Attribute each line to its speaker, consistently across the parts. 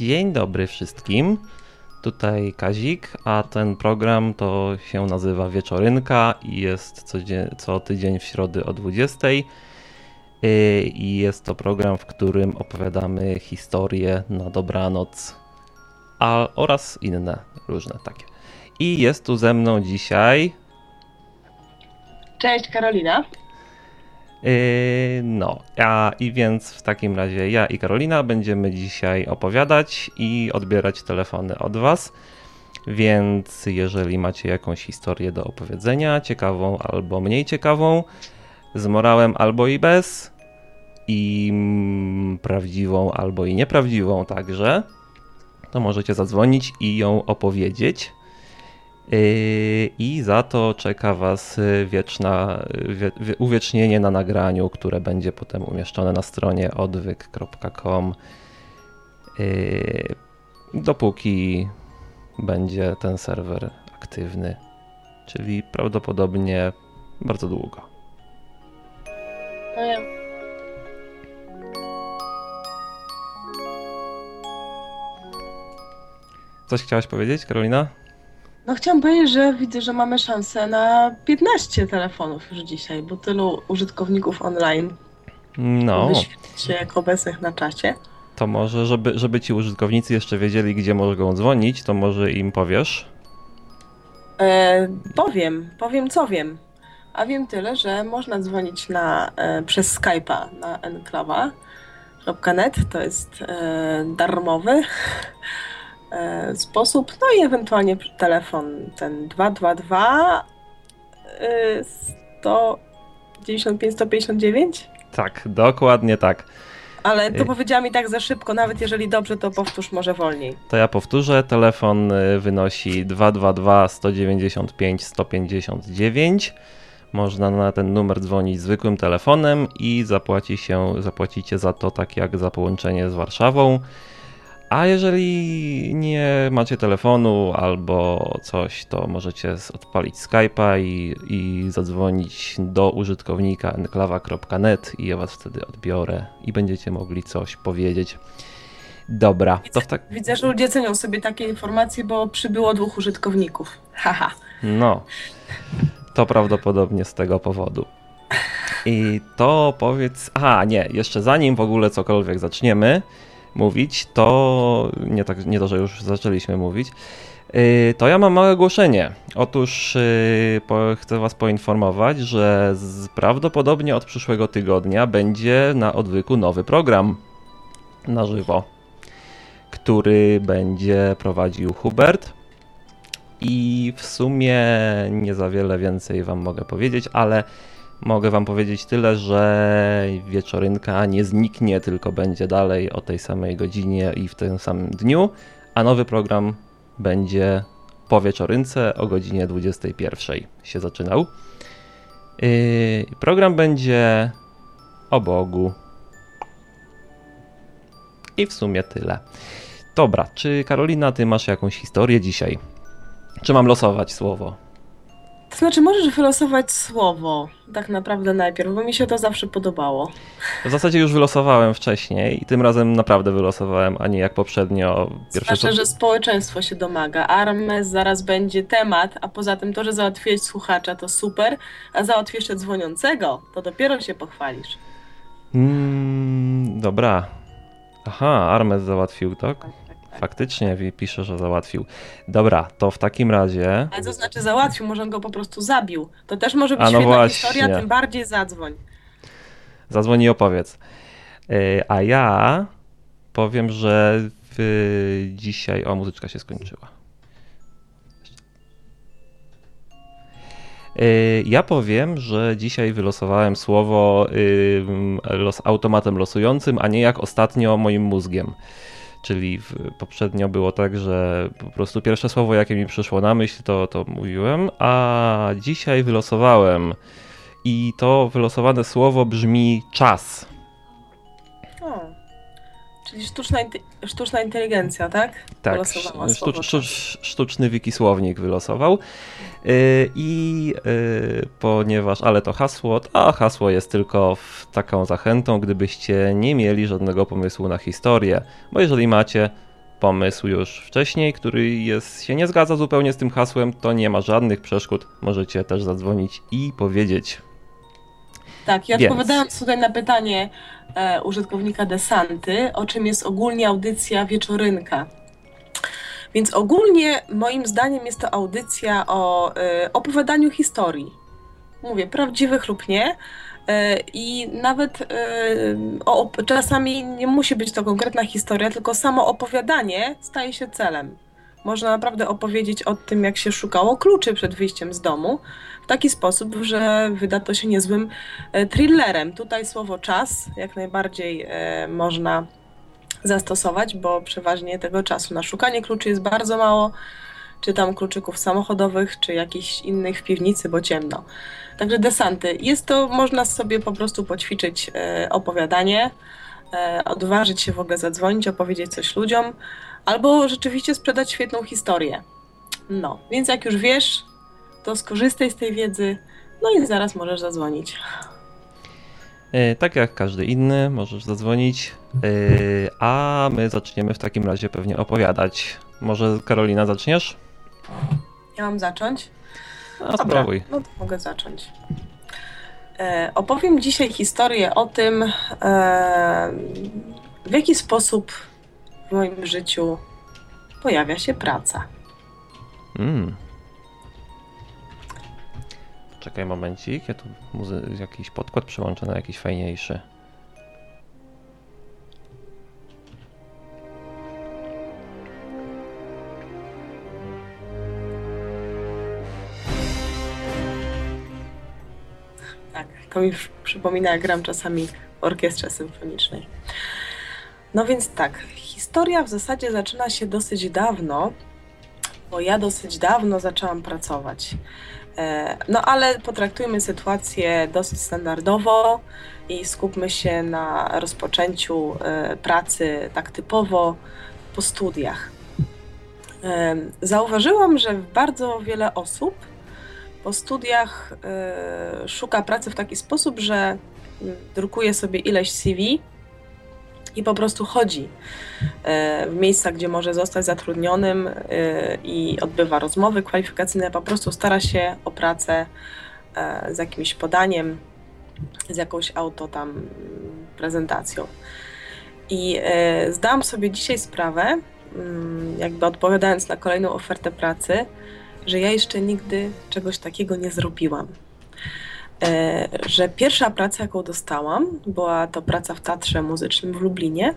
Speaker 1: Dzień dobry wszystkim. Tutaj Kazik, a ten program to się nazywa Wieczorynka i jest co, co tydzień w środę o 20. Y, I jest to program, w którym opowiadamy historię na dobranoc a, oraz inne różne takie. I jest tu ze mną dzisiaj.
Speaker 2: Cześć Karolina.
Speaker 1: Yy, no, a i więc w takim razie ja i Karolina będziemy dzisiaj opowiadać i odbierać telefony od Was. Więc jeżeli macie jakąś historię do opowiedzenia, ciekawą albo mniej ciekawą, z morałem albo i bez, i mm, prawdziwą albo i nieprawdziwą także, to możecie zadzwonić i ją opowiedzieć. Yy, I za to czeka Was wieczna, wie, uwiecznienie na nagraniu, które będzie potem umieszczone na stronie odwyk.com. Yy, dopóki będzie ten serwer aktywny, czyli prawdopodobnie bardzo długo.
Speaker 2: No ja.
Speaker 1: Coś chciałaś powiedzieć, Karolina?
Speaker 2: No chciałam powiedzieć, że widzę, że mamy szansę na 15 telefonów już dzisiaj, bo tylu użytkowników online
Speaker 1: No,
Speaker 2: wyświetli jako obecnych na czacie.
Speaker 1: to może, żeby, żeby ci użytkownicy jeszcze wiedzieli, gdzie mogą dzwonić, to może im powiesz.
Speaker 2: E, powiem, powiem co wiem. A wiem tyle, że można dzwonić na, e, przez Skype'a na enklawa.net, to jest e, darmowy sposób, no i ewentualnie telefon ten 222 e, 195 159.
Speaker 1: Tak, dokładnie tak.
Speaker 2: Ale to
Speaker 1: Y.
Speaker 2: powiedziałam i tak za szybko, nawet jeżeli dobrze, to powtórz może wolniej.
Speaker 1: To ja powtórzę, telefon y, wynosi 222 195 159. Można na ten numer dzwonić zwykłym telefonem i zapłaci się, zapłacicie za to tak jak za połączenie z Warszawą. A jeżeli nie macie telefonu albo coś, to możecie odpalić Skype'a i, i zadzwonić do użytkownika enklawa.net i ja was wtedy odbiorę i będziecie mogli coś powiedzieć. Dobra, to w tak.
Speaker 2: Widzę, że ludzie cenią sobie takie informacje, bo przybyło dwóch użytkowników. Haha.
Speaker 1: No, to prawdopodobnie z tego powodu. I to powiedz. Aha, nie, jeszcze zanim w ogóle cokolwiek zaczniemy mówić, to nie, tak, nie to, że już zaczęliśmy mówić. yy, To ja mam małe ogłoszenie. Otóż po, chcę Was poinformować, że prawdopodobnie od przyszłego tygodnia będzie na odwyku nowy program na żywo, który będzie prowadził Hubert. I w sumie nie za wiele więcej Wam mogę powiedzieć, ale mogę Wam powiedzieć tyle, że wieczorynka nie zniknie, tylko będzie dalej o tej samej godzinie i w tym samym dniu, a nowy program będzie po wieczorynce o godzinie 21 się zaczynał. Yy, program będzie o Bogu. I w sumie tyle. Dobra, czy Karolina, ty masz jakąś historię dzisiaj? Czy mam losować słowo?
Speaker 2: To znaczy, możesz wylosować słowo tak naprawdę najpierw, bo mi się to zawsze podobało.
Speaker 1: W zasadzie już wylosowałem wcześniej i tym razem naprawdę wylosowałem, a nie jak poprzednio. Pierwsze co...
Speaker 2: że społeczeństwo się domaga. Armes zaraz będzie temat, a poza tym to, że załatwiłeś słuchacza, to super, a załatwisz dzwoniącego, to dopiero się pochwalisz.
Speaker 1: Mm, dobra. Aha, Armes załatwił, tak? Faktycznie pisze, że załatwił. Dobra, to w takim razie.
Speaker 2: Ale to znaczy załatwił, może on go po prostu zabił. To też może być
Speaker 1: A no
Speaker 2: świetna
Speaker 1: właśnie.
Speaker 2: historia, tym bardziej zadzwoń.
Speaker 1: Zadzwoni i opowiedz. Yy, A ja powiem, że w... dzisiaj. O, muzyczka się skończyła. Yy, Ja powiem, że dzisiaj wylosowałem słowo los, automatem losującym, a nie jak ostatnio moim mózgiem. Czyli poprzednio było tak, że po prostu pierwsze słowo, jakie mi przyszło na myśl, to, to mówiłem, a dzisiaj wylosowałem. I to wylosowane słowo brzmi czas.
Speaker 2: Czyli sztuczna, sztuczna inteligencja, tak?
Speaker 1: Tak,
Speaker 2: Wylosowała
Speaker 1: sztucz, sztuczny wikisłownik wylosował. Yy, I yy, ponieważ, ale to hasło, a hasło jest tylko w taką zachętą, gdybyście nie mieli żadnego pomysłu na historię, bo jeżeli macie, pomysł już wcześniej, który jest, się nie zgadza zupełnie z tym hasłem, to nie ma żadnych przeszkód. Możecie też zadzwonić i powiedzieć.
Speaker 2: Tak, i odpowiadając Więc. tutaj na pytanie e, użytkownika Desanty, o czym jest ogólnie audycja wieczorynka. Więc ogólnie moim zdaniem jest to audycja o e, opowiadaniu historii. Mówię, prawdziwych lub nie, E, I nawet e, o, czasami nie musi być to konkretna historia, tylko samo opowiadanie staje się celem. Można naprawdę opowiedzieć o tym, jak się szukało kluczy przed wyjściem z domu, w taki sposób, że wyda to się niezłym e, thrillerem. Tutaj słowo czas jak najbardziej można zastosować, bo przeważnie tego czasu na szukanie kluczy jest bardzo mało, czy tam kluczyków samochodowych, czy jakichś innych w piwnicy, bo ciemno. Także desanty. Jest to, można sobie po prostu poćwiczyć e, opowiadanie, e, odważyć się w ogóle zadzwonić, opowiedzieć coś ludziom, albo rzeczywiście sprzedać świetną historię. No, więc jak już wiesz, to skorzystaj z tej wiedzy, no i zaraz możesz zadzwonić.
Speaker 1: E, tak jak każdy inny, możesz zadzwonić, a my zaczniemy w takim razie pewnie opowiadać. Może Karolina zaczniesz?
Speaker 2: Ja mam zacząć?
Speaker 1: No, Dobra, spróbuj.
Speaker 2: No to mogę zacząć. E, opowiem dzisiaj historię o tym, e, w jaki sposób w moim życiu pojawia się praca. Mm.
Speaker 1: Czekaj momencik, ja tu muzy- jakiś podkład przełączę na jakiś fajniejszy.
Speaker 2: To mi przypomina, jak gram czasami w orkiestrze symfonicznej. No więc tak, historia w zasadzie zaczyna się dosyć dawno, bo ja dosyć dawno zaczęłam pracować. E, no ale potraktujmy sytuację dosyć standardowo i skupmy się na rozpoczęciu e, pracy tak typowo po studiach. E, zauważyłam, że bardzo wiele osób po studiach szuka pracy w taki sposób, że drukuje sobie ileś CV i po prostu chodzi y, w miejsca, gdzie może zostać zatrudnionym y, i odbywa rozmowy kwalifikacyjne, po prostu stara się o pracę z jakimś podaniem, z jakąś auto tam prezentacją. I zdałam sobie dzisiaj sprawę, mm, jakby odpowiadając na kolejną ofertę pracy, że ja jeszcze nigdy czegoś takiego nie zrobiłam. E, że pierwsza praca, jaką dostałam, była to praca w teatrze muzycznym w Lublinie.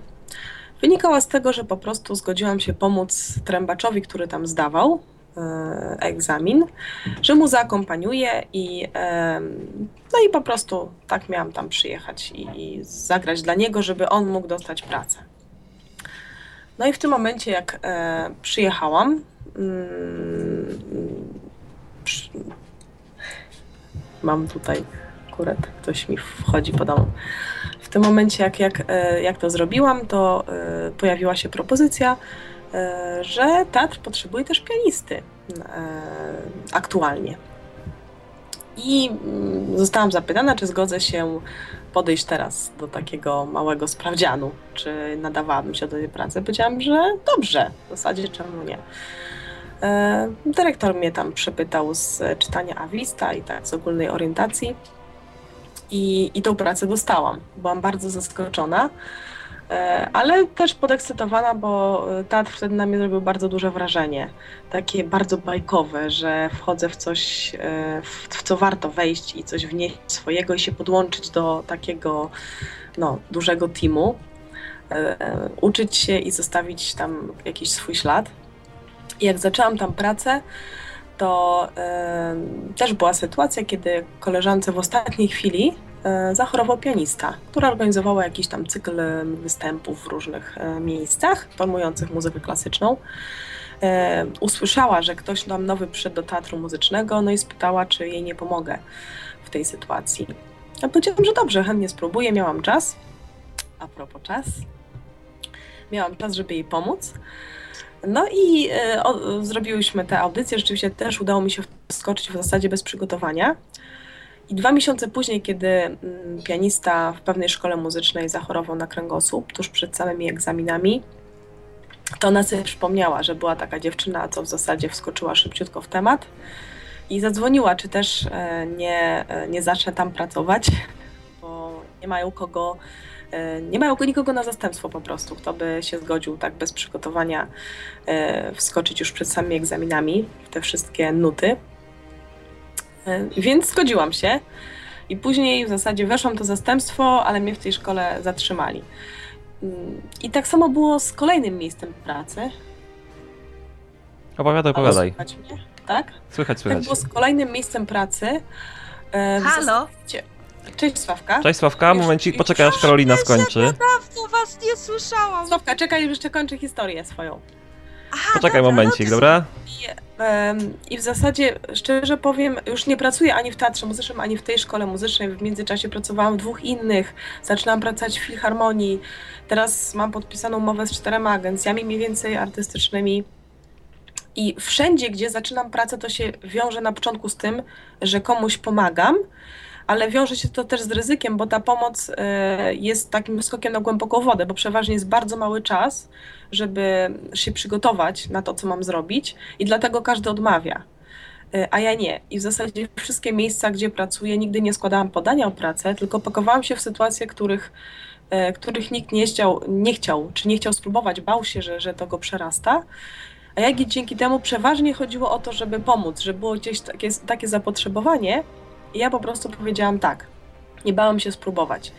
Speaker 2: Wynikała z tego, że po prostu zgodziłam się pomóc trębaczowi, który tam zdawał e, egzamin, że mu zaakompaniuję i, e, no i po prostu tak miałam tam przyjechać i, i zagrać dla niego, żeby on mógł dostać pracę. No i w tym momencie, jak przyjechałam, Mm, mam tutaj akurat ktoś mi wchodzi po domu. W tym momencie, jak, jak, e, jak to zrobiłam, to e, pojawiła się propozycja, e, że teatr potrzebuje też pianisty aktualnie. I mm, zostałam zapytana, czy zgodzę się podejść teraz do takiego małego sprawdzianu, czy nadawałabym się do tej pracy. Powiedziałam, że dobrze, w zasadzie czemu nie. E, dyrektor mnie tam przepytał z czytania Avista i tak z ogólnej orientacji i, i tą pracę dostałam. Byłam bardzo zaskoczona, e, ale też podekscytowana, bo teatr wtedy na mnie zrobił bardzo duże wrażenie. Takie bardzo bajkowe, że wchodzę w coś, e, w co warto wejść i coś wnieść swojego i się podłączyć do takiego no, dużego teamu. Uczyć się i zostawić tam jakiś swój ślad. I jak zaczęłam tam pracę, to też była sytuacja, kiedy koleżance w ostatniej chwili y, zachorował pianista, która organizowała jakiś tam cykl występów w różnych y, miejscach promujących muzykę klasyczną. usłyszała, że ktoś tam nowy przyszedł do teatru muzycznego, no i spytała, czy jej nie pomogę w tej sytuacji. Ja powiedziałam, że dobrze, chętnie spróbuję, miałam czas. A propos czas, miałam czas, żeby jej pomóc. No i e, o, zrobiłyśmy tę audycję. Rzeczywiście też udało mi się wskoczyć w zasadzie bez przygotowania. I dwa miesiące później, kiedy mm, pianista w pewnej szkole muzycznej zachorował na kręgosłup, tuż przed samymi egzaminami, to ona sobie przypomniała, że była taka dziewczyna, co w zasadzie wskoczyła szybciutko w temat i zadzwoniła, czy też e, nie, e, nie zacznę tam pracować, bo nie mają kogo, nie mają nikogo na zastępstwo po prostu, kto by się zgodził tak bez przygotowania wskoczyć już przed samymi egzaminami w te wszystkie nuty. Więc zgodziłam się i później w zasadzie weszłam to zastępstwo, ale mnie w tej szkole zatrzymali. Mm, I tak samo było z kolejnym miejscem pracy.
Speaker 1: Opowiadaj, opowiadaj.
Speaker 2: Słychać mnie? Tak?
Speaker 1: Słychać, słychać.
Speaker 2: Tak było z kolejnym miejscem pracy.
Speaker 3: E, Halo?
Speaker 2: Cześć Sławka.
Speaker 1: Cześć Sławka, już, momencik, poczekaj aż Karolina skończy. Ja
Speaker 3: dawno was nie słyszałam.
Speaker 2: Sławka, czekaj, jeszcze kończę historię swoją.
Speaker 1: Aha, Poczekaj dobra, momencik, no dobra?
Speaker 2: I, I w zasadzie, szczerze powiem, już nie pracuję ani w teatrze muzycznym, ani w tej szkole muzycznej. W międzyczasie pracowałam w dwóch innych. Zaczynałam pracować w filharmonii. Teraz mam podpisaną umowę z czterema agencjami mniej więcej artystycznymi. I wszędzie, gdzie zaczynam pracę, to się wiąże na początku z tym, że komuś pomagam, ale wiąże się to też z ryzykiem, bo ta pomoc e, jest takim skokiem na głęboką wodę, bo przeważnie jest bardzo mały czas, żeby się przygotować na to, co mam zrobić, i dlatego każdy odmawia. E, a ja nie. I w zasadzie wszystkie miejsca, gdzie pracuję, nigdy nie składałam podania o pracę, tylko pakowałam się w sytuacje, których, e, których nikt nie chciał, nie chciał, czy nie chciał spróbować, bał się, że, że to go przerasta. A jak i dzięki temu przeważnie chodziło o to, żeby pomóc, że było gdzieś takie, takie zapotrzebowanie, i ja po prostu powiedziałam tak. Nie bałam się spróbować.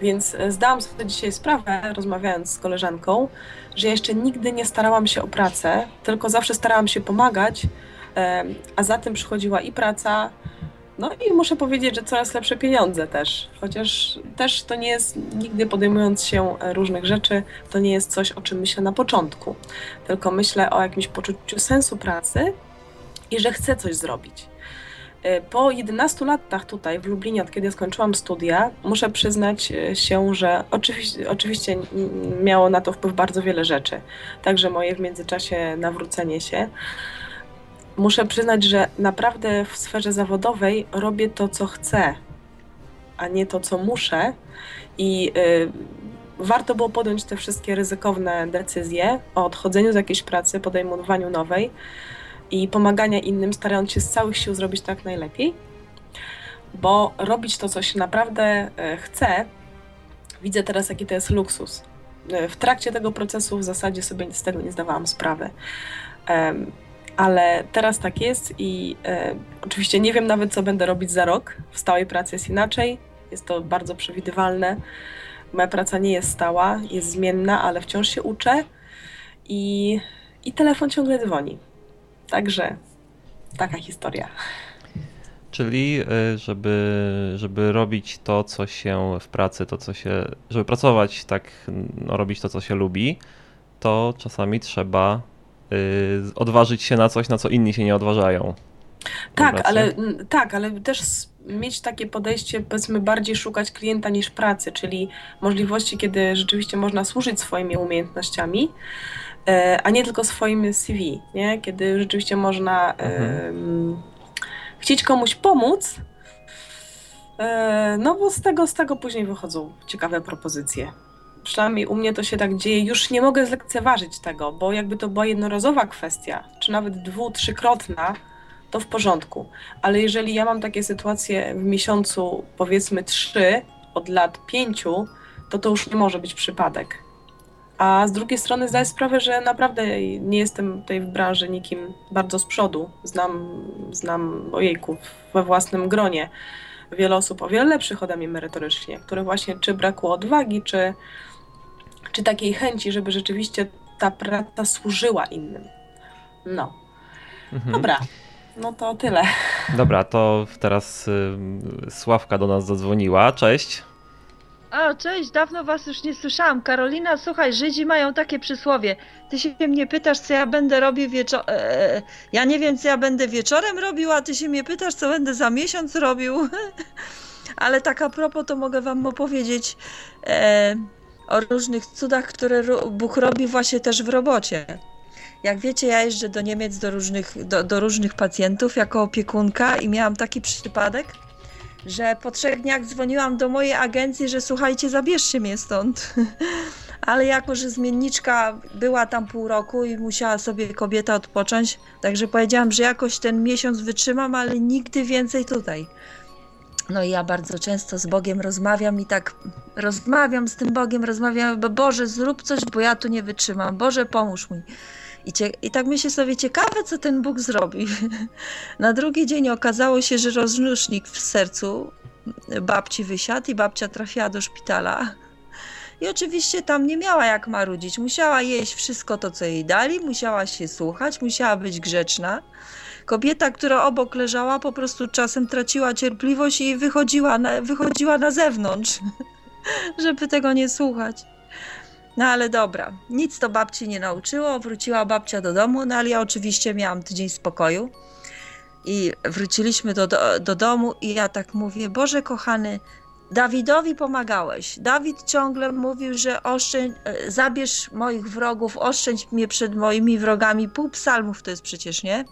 Speaker 2: Więc e, zdałam sobie dzisiaj sprawę, rozmawiając z koleżanką, że jeszcze nigdy nie starałam się o pracę, tylko zawsze starałam się pomagać, a za tym przychodziła i praca, no i muszę powiedzieć, że coraz lepsze pieniądze też. Chociaż też to nie jest, nigdy podejmując się e, różnych rzeczy, to nie jest coś, o czym myślę na początku. Tylko myślę o jakimś poczuciu sensu pracy i że chcę coś zrobić. E, po 11 latach tutaj w Lublinie, od kiedy skończyłam studia, muszę przyznać e, się, że oczywiście, oczywiście miało na to wpływ bardzo wiele rzeczy. Także moje w międzyczasie nawrócenie się. Muszę przyznać, że naprawdę w sferze zawodowej robię to, co chcę, a nie to, co muszę. I y, warto było podjąć te wszystkie ryzykowne decyzje o odchodzeniu z jakiejś pracy, podejmowaniu nowej i pomagania innym, starając się z całych sił zrobić tak najlepiej, bo robić to, co się naprawdę e, chce, widzę teraz, jaki to jest luksus. E, w trakcie tego procesu w zasadzie sobie z tego nie zdawałam sprawy. Ale teraz tak jest i e, oczywiście nie wiem nawet, co będę robić za rok. W stałej pracy jest inaczej, jest to bardzo przewidywalne. Moja praca nie jest stała, jest zmienna, ale wciąż się uczę i, i telefon ciągle dzwoni. Także taka historia.
Speaker 1: Czyli, y, żeby, żeby robić to, co się w pracy, to co się, żeby pracować tak, no, robić to, co się lubi, to czasami trzeba y, odważyć się na coś, na co inni się nie odważają.
Speaker 2: Tak, ale, tak, ale też mieć takie podejście, powiedzmy, bardziej szukać klienta niż pracy, czyli możliwości, kiedy rzeczywiście można służyć swoimi umiejętnościami, a nie tylko swoim CV, nie? kiedy rzeczywiście można mhm. chcieć komuś pomóc, e, no bo z tego, z tego później wychodzą ciekawe propozycje. Przynajmniej u mnie to się tak dzieje. Już nie mogę zlekceważyć tego, bo jakby to była jednorazowa kwestia, czy nawet dwu, trzykrotna, to w porządku. Ale jeżeli ja mam takie sytuacje w miesiącu, powiedzmy trzy, od lat pięciu, to to już nie może być przypadek. A z drugiej strony zdaję sprawę, że naprawdę nie jestem tutaj w branży nikim bardzo z przodu. Znam, znam ojejku, we własnym gronie wiele osób o wiele lepszych ode mnie merytorycznie, które właśnie czy brakło odwagi, czy, czy takiej chęci, żeby rzeczywiście ta praca służyła innym. No. Mhm. Dobra. No to tyle.
Speaker 1: Dobra, to teraz y, Sławka do nas zadzwoniła. Cześć.
Speaker 3: O, cześć, dawno was już nie słyszałam. Karolina, słuchaj, Żydzi mają takie przysłowie. Ty się mnie pytasz, co ja będę robił wieczorem. E, ja nie wiem, co ja będę wieczorem robił, a ty się mnie pytasz, co będę za miesiąc robił. Ale tak a propos, to mogę wam opowiedzieć e, o różnych cudach, które Bóg robi właśnie też w robocie. Jak wiecie, ja jeżdżę do Niemiec do różnych, do, do różnych pacjentów jako opiekunka i miałam taki przypadek, że po trzech dniach dzwoniłam do mojej agencji, że słuchajcie, zabierzcie mnie stąd. Ale jako, że zmienniczka była tam pół roku i musiała sobie kobieta odpocząć, także powiedziałam, że jakoś ten miesiąc wytrzymam, ale nigdy więcej tutaj. No i ja bardzo często z Bogiem rozmawiam i tak rozmawiam z tym Bogiem, rozmawiam, bo Boże, zrób coś, bo ja tu nie wytrzymam. Boże, pomóż mi. I, cie, I tak myślę sobie, ciekawe, co ten Bóg zrobi. Na drugi dzień okazało się, że rozrusznik w sercu babci wysiadł i babcia trafiła do szpitala. I oczywiście tam nie miała jak marudzić. Musiała jeść wszystko to, co jej dali, musiała się słuchać, musiała być grzeczna. Kobieta, która obok leżała, po prostu czasem traciła cierpliwość i wychodziła na, wychodziła na zewnątrz, żeby tego nie słuchać. No ale dobra, nic to babci nie nauczyło, wróciła babcia do domu, no ale ja oczywiście miałam tydzień spokoju. I wróciliśmy do, do, do domu i ja tak mówię, Boże kochany, Dawidowi pomagałeś. Dawid ciągle mówił, że oszczędź, e, zabierz moich wrogów, oszczędź mnie przed moimi wrogami. Pół psalmów to jest przecież, nie?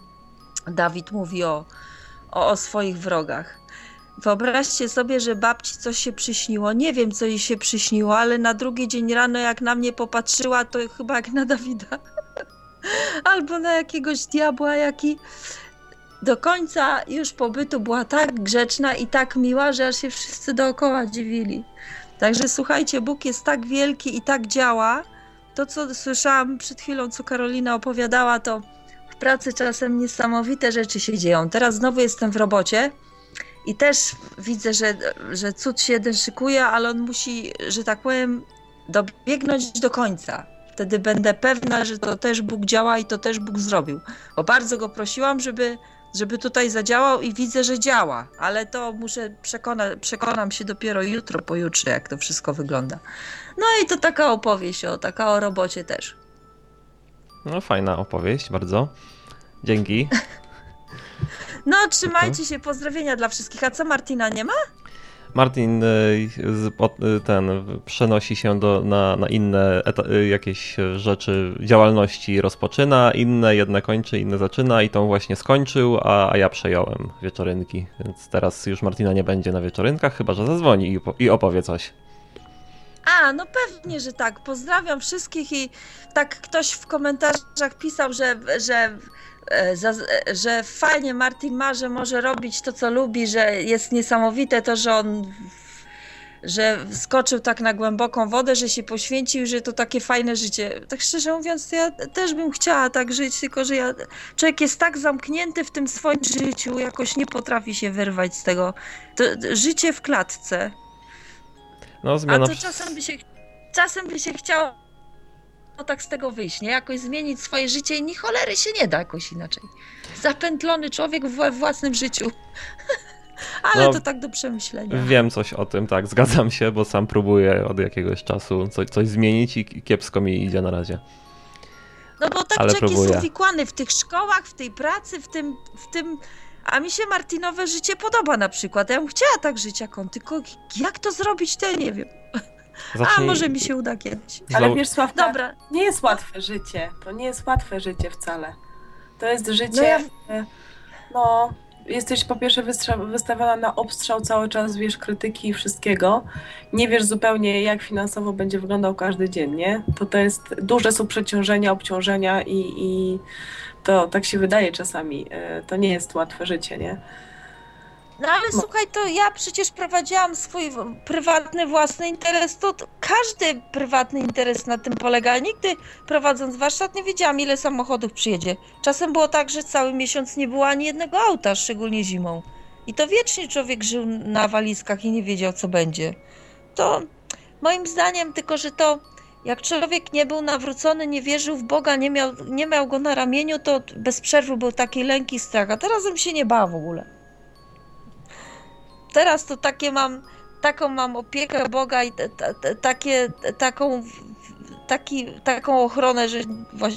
Speaker 3: Dawid mówi o, o, o swoich wrogach. Wyobraźcie sobie, że babci coś się przyśniło. Nie wiem, co jej się przyśniło, ale na drugi dzień rano, jak na mnie popatrzyła, to chyba jak na Dawida. Albo na jakiegoś diabła, jaki do końca już pobytu była tak grzeczna i tak miła, że aż się wszyscy dookoła dziwili. Także słuchajcie, Bóg jest tak wielki i tak działa. To, co słyszałam przed chwilą, co Karolina opowiadała, to w pracy czasem niesamowite rzeczy się dzieją. Teraz znowu jestem w robocie i też widzę, że, że cud się jeden szykuje, ale on musi, że tak powiem, dobiegnąć do końca. Wtedy będę pewna, że to też Bóg działa i to też Bóg zrobił. Bo bardzo go prosiłam, żeby żeby tutaj zadziałał i widzę, że działa, ale to muszę przekona, przekonam się dopiero jutro, pojutrze, jak to wszystko wygląda. No i to taka opowieść, o, taka o robocie też.
Speaker 1: No fajna opowieść, bardzo. Dzięki.
Speaker 3: no trzymajcie się, pozdrowienia dla wszystkich. A co Martina nie ma?
Speaker 1: Martin y, y, ten przenosi się do, na, na inne y, jakieś rzeczy, działalności rozpoczyna, inne jedne kończy, inne zaczyna i tą właśnie skończył, a, a ja przejąłem wieczorynki, więc teraz już Martina nie będzie na wieczorynkach, chyba że zadzwoni i, i opowie coś.
Speaker 3: A, no pewnie, że tak. Pozdrawiam wszystkich i tak ktoś w komentarzach pisał, że, że że fajnie Martin ma, że może robić to, co lubi, że jest niesamowite to, że on że skoczył tak na głęboką wodę, że się poświęcił, że to takie fajne życie. Tak szczerze mówiąc, ja też bym chciała tak żyć, tylko że ja, człowiek jest tak zamknięty w tym swoim życiu, jakoś nie potrafi się wyrwać z tego. To, życie w klatce. No, zmiana... A to czasem by się, czasem by się chciało tak z tego wyjść, nie? Jakoś zmienić swoje życie i ni cholery się nie da jakoś inaczej. Zapętlony człowiek w własnym życiu. Ale no, to tak do przemyślenia.
Speaker 1: Wiem coś o tym, tak, zgadzam się, bo sam próbuję od jakiegoś czasu coś, coś zmienić i kiepsko mi idzie na razie.
Speaker 3: No bo tak Ale człowiek jest uwikłany w tych szkołach, w tej pracy, w tym, w tym... A mi się Martinowe życie podoba na przykład. Ja bym chciała tak żyć jak on, tylko jak to zrobić, to ja nie wiem. Zacznij... A może mi się uda kiedyś.
Speaker 2: Ale wiesz, Sławka, Dobra. nie jest łatwe życie. To nie jest łatwe życie wcale. To jest życie. No, ja... E, no jesteś po pierwsze wystawiona na obstrzał cały czas, wiesz, krytyki i wszystkiego. Nie wiesz zupełnie, jak finansowo będzie wyglądał każdy dzień, nie? To to jest duże są przeciążenia, obciążenia i, i to tak się wydaje czasami. E, to nie jest łatwe życie, nie?
Speaker 3: No ale no. słuchaj, to ja przecież prowadziłam swój prywatny, własny interes, to, każdy prywatny interes na tym polega. Nigdy prowadząc warsztat nie wiedziałam, ile samochodów przyjedzie. Czasem było tak, że cały miesiąc nie było ani jednego auta, szczególnie zimą. I to wiecznie człowiek żył na walizkach i nie wiedział, co będzie. To moim zdaniem, tylko że to jak człowiek nie był nawrócony, nie wierzył w Boga, nie miał, nie miał go na ramieniu, to bez przerwy był taki lęk i strach. A teraz bym się nie bała w ogóle teraz to takie mam, taką mam opiekę Boga i takie, taką, taki, taką ochronę, że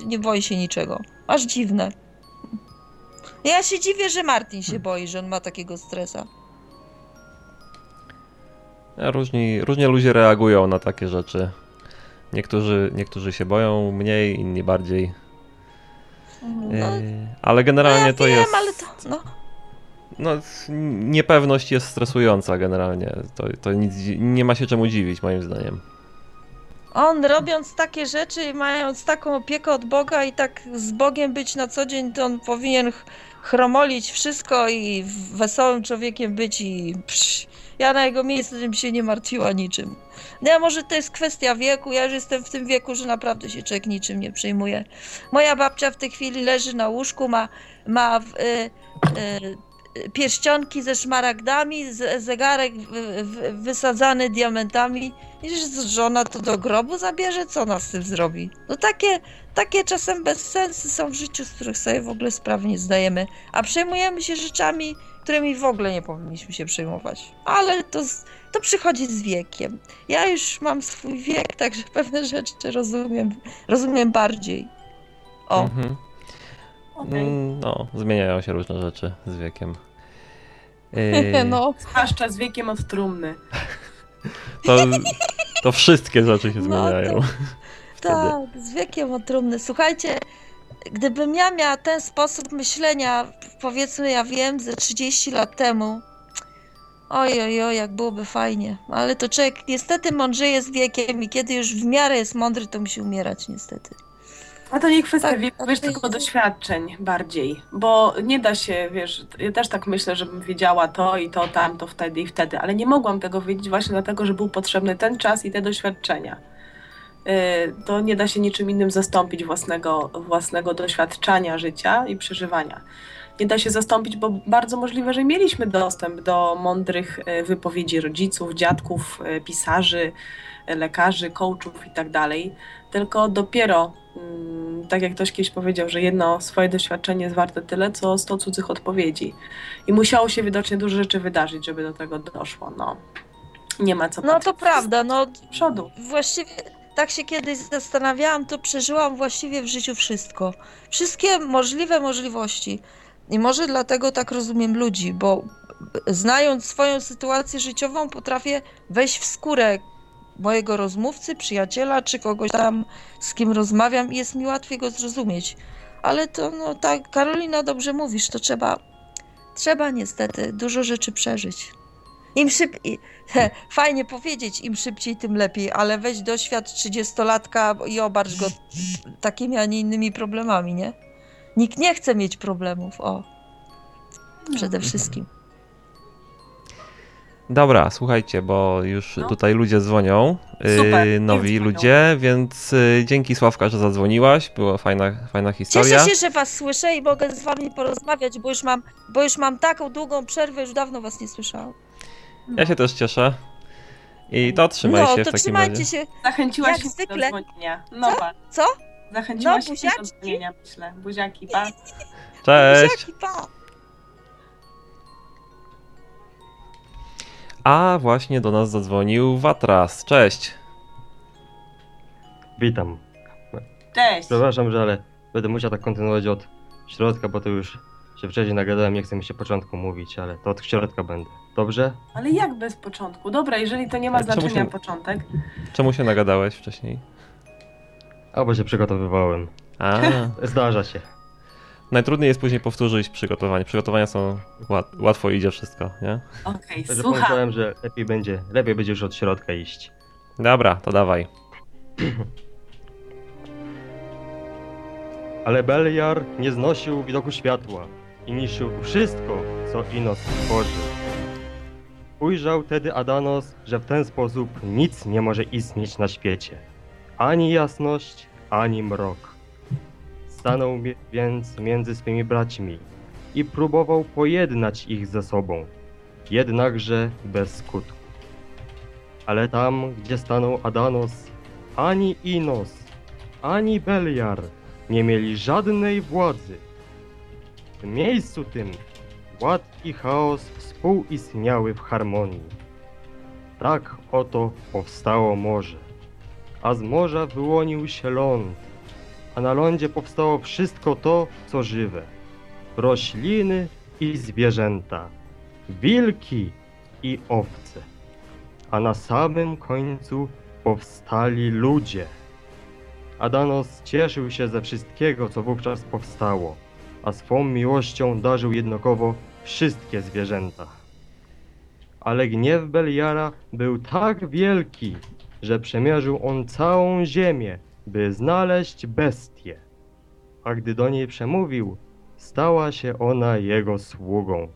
Speaker 3: nie boję się niczego. Aż dziwne. Ja się dziwię, że Martin się boi, że on ma takiego stresa.
Speaker 1: Różni, różnie ludzie reagują na takie rzeczy. Niektórzy, niektórzy się boją mniej, inni bardziej. No, e, ale generalnie no ja to wiem, jest. Ale to, no. No, niepewność jest stresująca generalnie. To, to nic, nie ma się czemu dziwić, moim zdaniem.
Speaker 3: On robiąc takie rzeczy, mając taką opiekę od Boga i tak z Bogiem być na co dzień, to on powinien ch- chromolić wszystko i wesołym człowiekiem być i psz, ja na jego miejscu bym się nie martwiła niczym. No może to jest kwestia wieku, ja już jestem w tym wieku, że naprawdę się człowiek niczym nie przejmuje. Moja babcia w tej chwili leży na łóżku, ma, ma y, y, pierścionki ze szmaragdami, zegarek wysadzany diamentami i że żona to do grobu zabierze, co ona z tym zrobi? No takie, takie czasem bezsensy są w życiu, z których sobie w ogóle sprawy nie zdajemy, a przejmujemy się rzeczami, którymi w ogóle nie powinniśmy się przejmować. Ale to, to przychodzi z wiekiem. Ja już mam swój wiek, także pewne rzeczy rozumiem, rozumiem bardziej. O,
Speaker 1: Mhm. Mm, No, zmieniają się różne rzeczy z wiekiem. Yy,
Speaker 3: no,
Speaker 2: Zwłaszcza z wiekiem od trumny.
Speaker 1: to, to wszystkie rzeczy się
Speaker 3: No,
Speaker 1: zmieniają. Wtedy.
Speaker 3: tak, z wiekiem otrumny. Słuchajcie, gdybym ja miała ten sposób myślenia, powiedzmy, ja wiem, ze 30 lat temu, oj, oj, oj, jak byłoby fajnie. Ale to człowiek niestety mądrzeje z wiekiem i kiedy już w miarę jest mądry, to musi umierać niestety.
Speaker 2: A to nie kwestia
Speaker 3: Tak,
Speaker 2: wieku, wiesz, tylko doświadczeń bardziej, bo nie da się, wiesz, ja też tak myślę, żebym wiedziała to i to, tamto, wtedy i wtedy, ale nie mogłam tego wiedzieć właśnie dlatego, że był potrzebny ten czas i te doświadczenia. Yy, To nie da się niczym innym zastąpić własnego, własnego doświadczenia życia i przeżywania. Nie da się zastąpić, bo bardzo możliwe, że mieliśmy dostęp do mądrych yy, wypowiedzi rodziców, dziadków, yy, pisarzy, lekarzy, coachów i tak dalej. Tylko dopiero, mm, tak jak ktoś kiedyś powiedział, że jedno swoje doświadczenie jest warte tyle, co 100 cudzych odpowiedzi. I musiało się widocznie dużo rzeczy wydarzyć, żeby do tego doszło. No, nie ma co
Speaker 3: No to prawda, no
Speaker 2: przodu.
Speaker 3: właściwie tak się kiedyś zastanawiałam, to przeżyłam właściwie w życiu wszystko. Wszystkie możliwe możliwości. I może dlatego tak rozumiem ludzi, bo znając swoją sytuację życiową, potrafię wejść w skórę mojego rozmówcy, przyjaciela, czy kogoś tam, z kim rozmawiam i jest mi łatwiej go zrozumieć. Ale to, no tak, Karolina, dobrze mówisz, to trzeba, trzeba niestety dużo rzeczy przeżyć. Im szybciej, fajnie powiedzieć, im szybciej, tym lepiej, ale weź doświad 30-latka i obarcz go takimi, a nie innymi problemami, nie? Nikt nie chce mieć problemów, o. Przede wszystkim.
Speaker 1: Dobra, słuchajcie, bo już
Speaker 2: No.
Speaker 1: tutaj ludzie dzwonią,
Speaker 2: Super,
Speaker 1: yy,
Speaker 2: niech
Speaker 1: nowi
Speaker 2: dzwonią.
Speaker 1: ludzie, więc yy, dzięki Sławka, że zadzwoniłaś, była fajna, fajna historia.
Speaker 3: Cieszę się, że was słyszę i mogę z wami porozmawiać, bo już mam, bo już mam taką długą przerwę, już dawno was nie słyszałam.
Speaker 1: Ja się też cieszę. I to trzymaj
Speaker 3: no,
Speaker 1: się w
Speaker 3: to
Speaker 1: takim
Speaker 3: trzymajcie
Speaker 1: razie.
Speaker 3: się.
Speaker 2: Zachęciłaś
Speaker 3: Jak
Speaker 2: mnie
Speaker 3: zwykle.
Speaker 2: do dzwonienia. No, pa.
Speaker 3: Co?
Speaker 2: Zachęciłaś
Speaker 3: No,
Speaker 2: mnie do dzwonienia, myślę. Buziaki, pa.
Speaker 1: Cześć!
Speaker 3: Buziaki, pa.
Speaker 1: A właśnie do nas zadzwonił Watras. Cześć.
Speaker 4: Witam.
Speaker 2: Cześć.
Speaker 4: Przepraszam, że ale będę musiał tak kontynuować od środka, bo to już się wcześniej nagadałem, nie chcę mi się początku mówić, ale to od środka będę. Dobrze?
Speaker 2: Ale jak bez początku? Dobra, jeżeli to nie ma
Speaker 1: Ale
Speaker 2: znaczenia
Speaker 1: się-
Speaker 2: początek.
Speaker 1: Czemu się nagadałeś wcześniej?
Speaker 4: Albo się przygotowywałem.
Speaker 1: A,
Speaker 4: Zdarza się.
Speaker 1: Najtrudniej jest później powtórzyć przygotowanie. Przygotowania są łat, łatwo idzie wszystko, nie?
Speaker 2: Okej,
Speaker 4: Także
Speaker 2: słucham.
Speaker 4: pomyślałem, że lepiej będzie, lepiej będzie już od środka iść.
Speaker 1: Dobra, to dawaj.
Speaker 4: Ale Beliar nie znosił widoku światła i niszczył wszystko, co Inos stworzył. Ujrzał tedy Adanos, że w ten sposób nic nie może istnieć na świecie. Ani jasność, ani mrok. Stanął więc między swymi braćmi i próbował pojednać ich ze sobą, jednakże bez skutku. Ale tam, gdzie stanął Adanos, ani Inos, ani Beliar nie mieli żadnej władzy. W miejscu tym ład i chaos współistniały w harmonii. Tak oto powstało morze, a z morza wyłonił się ląd, a na lądzie powstało wszystko to, co żywe. Rośliny i zwierzęta, wilki i owce. A na samym końcu powstali ludzie. Adanos cieszył się ze wszystkiego, co wówczas powstało, a swą miłością darzył jednakowo wszystkie zwierzęta. Ale gniew Beliara był tak wielki, że przemierzył on całą ziemię, by znaleźć bestię. A gdy do niej przemówił, stała się ona jego sługą.